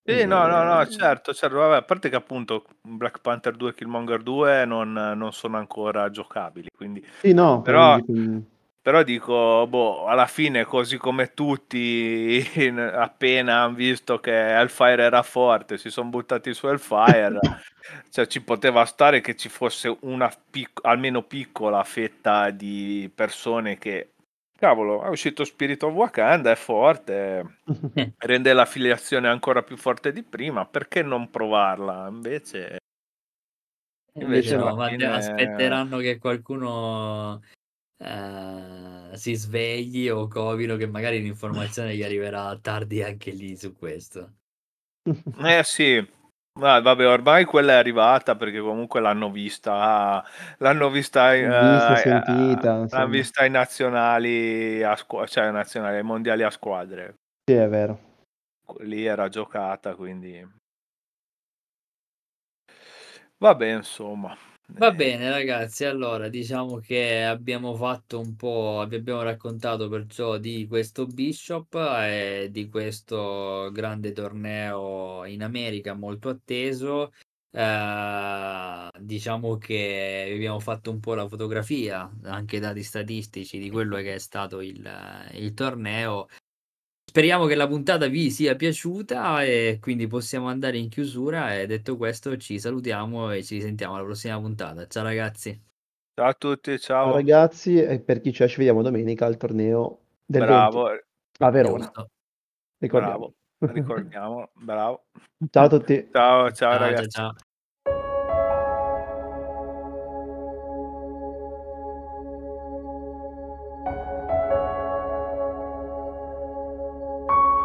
Sì, e... no, no, no, certo, certo, vabbè, a parte che appunto Black Panther 2 e Killmonger 2 non, non sono ancora giocabili, quindi... Sì, no, però... Quindi però dico, boh, alla fine così come tutti appena hanno visto che Hellfire era forte, si sono buttati su Hellfire, cioè ci poteva stare che ci fosse una pic- almeno piccola fetta di persone che cavolo, è uscito Spirit of Wakanda, è forte, rende l'affiliazione ancora più forte di prima, perché non provarla? Invece Invece, Invece no, fine... aspetteranno che qualcuno uh, si svegli o covino che magari l'informazione gli arriverà tardi anche lì su questo. Eh sì, Ah, vabbè, ormai quella è arrivata perché comunque l'hanno vista, l'hanno vista, vista uh, sentita, l'hanno vista ai nazionali, a squ- cioè nazionali, ai mondiali a squadre. Sì, è vero. Lì era giocata, quindi Vabbè, insomma. Va bene ragazzi, allora diciamo che abbiamo fatto un po', vi abbiamo raccontato perciò di questo Bishop e di questo grande torneo in America molto atteso. Eh, diciamo che vi abbiamo fatto un po' la fotografia, anche dati statistici di quello che è stato il, il torneo Speriamo che la puntata vi sia piaciuta e quindi possiamo andare in chiusura e detto questo ci salutiamo e ci sentiamo alla prossima puntata. Ciao ragazzi. Ciao a tutti, ciao. ciao ragazzi e per chi c'è ci vediamo domenica al torneo del Bravo. a Verona. Ricordiamo. Bravo, ricordiamo, bravo. Ciao a tutti. Ciao, ciao, ciao ragazzi. Ciao, ciao.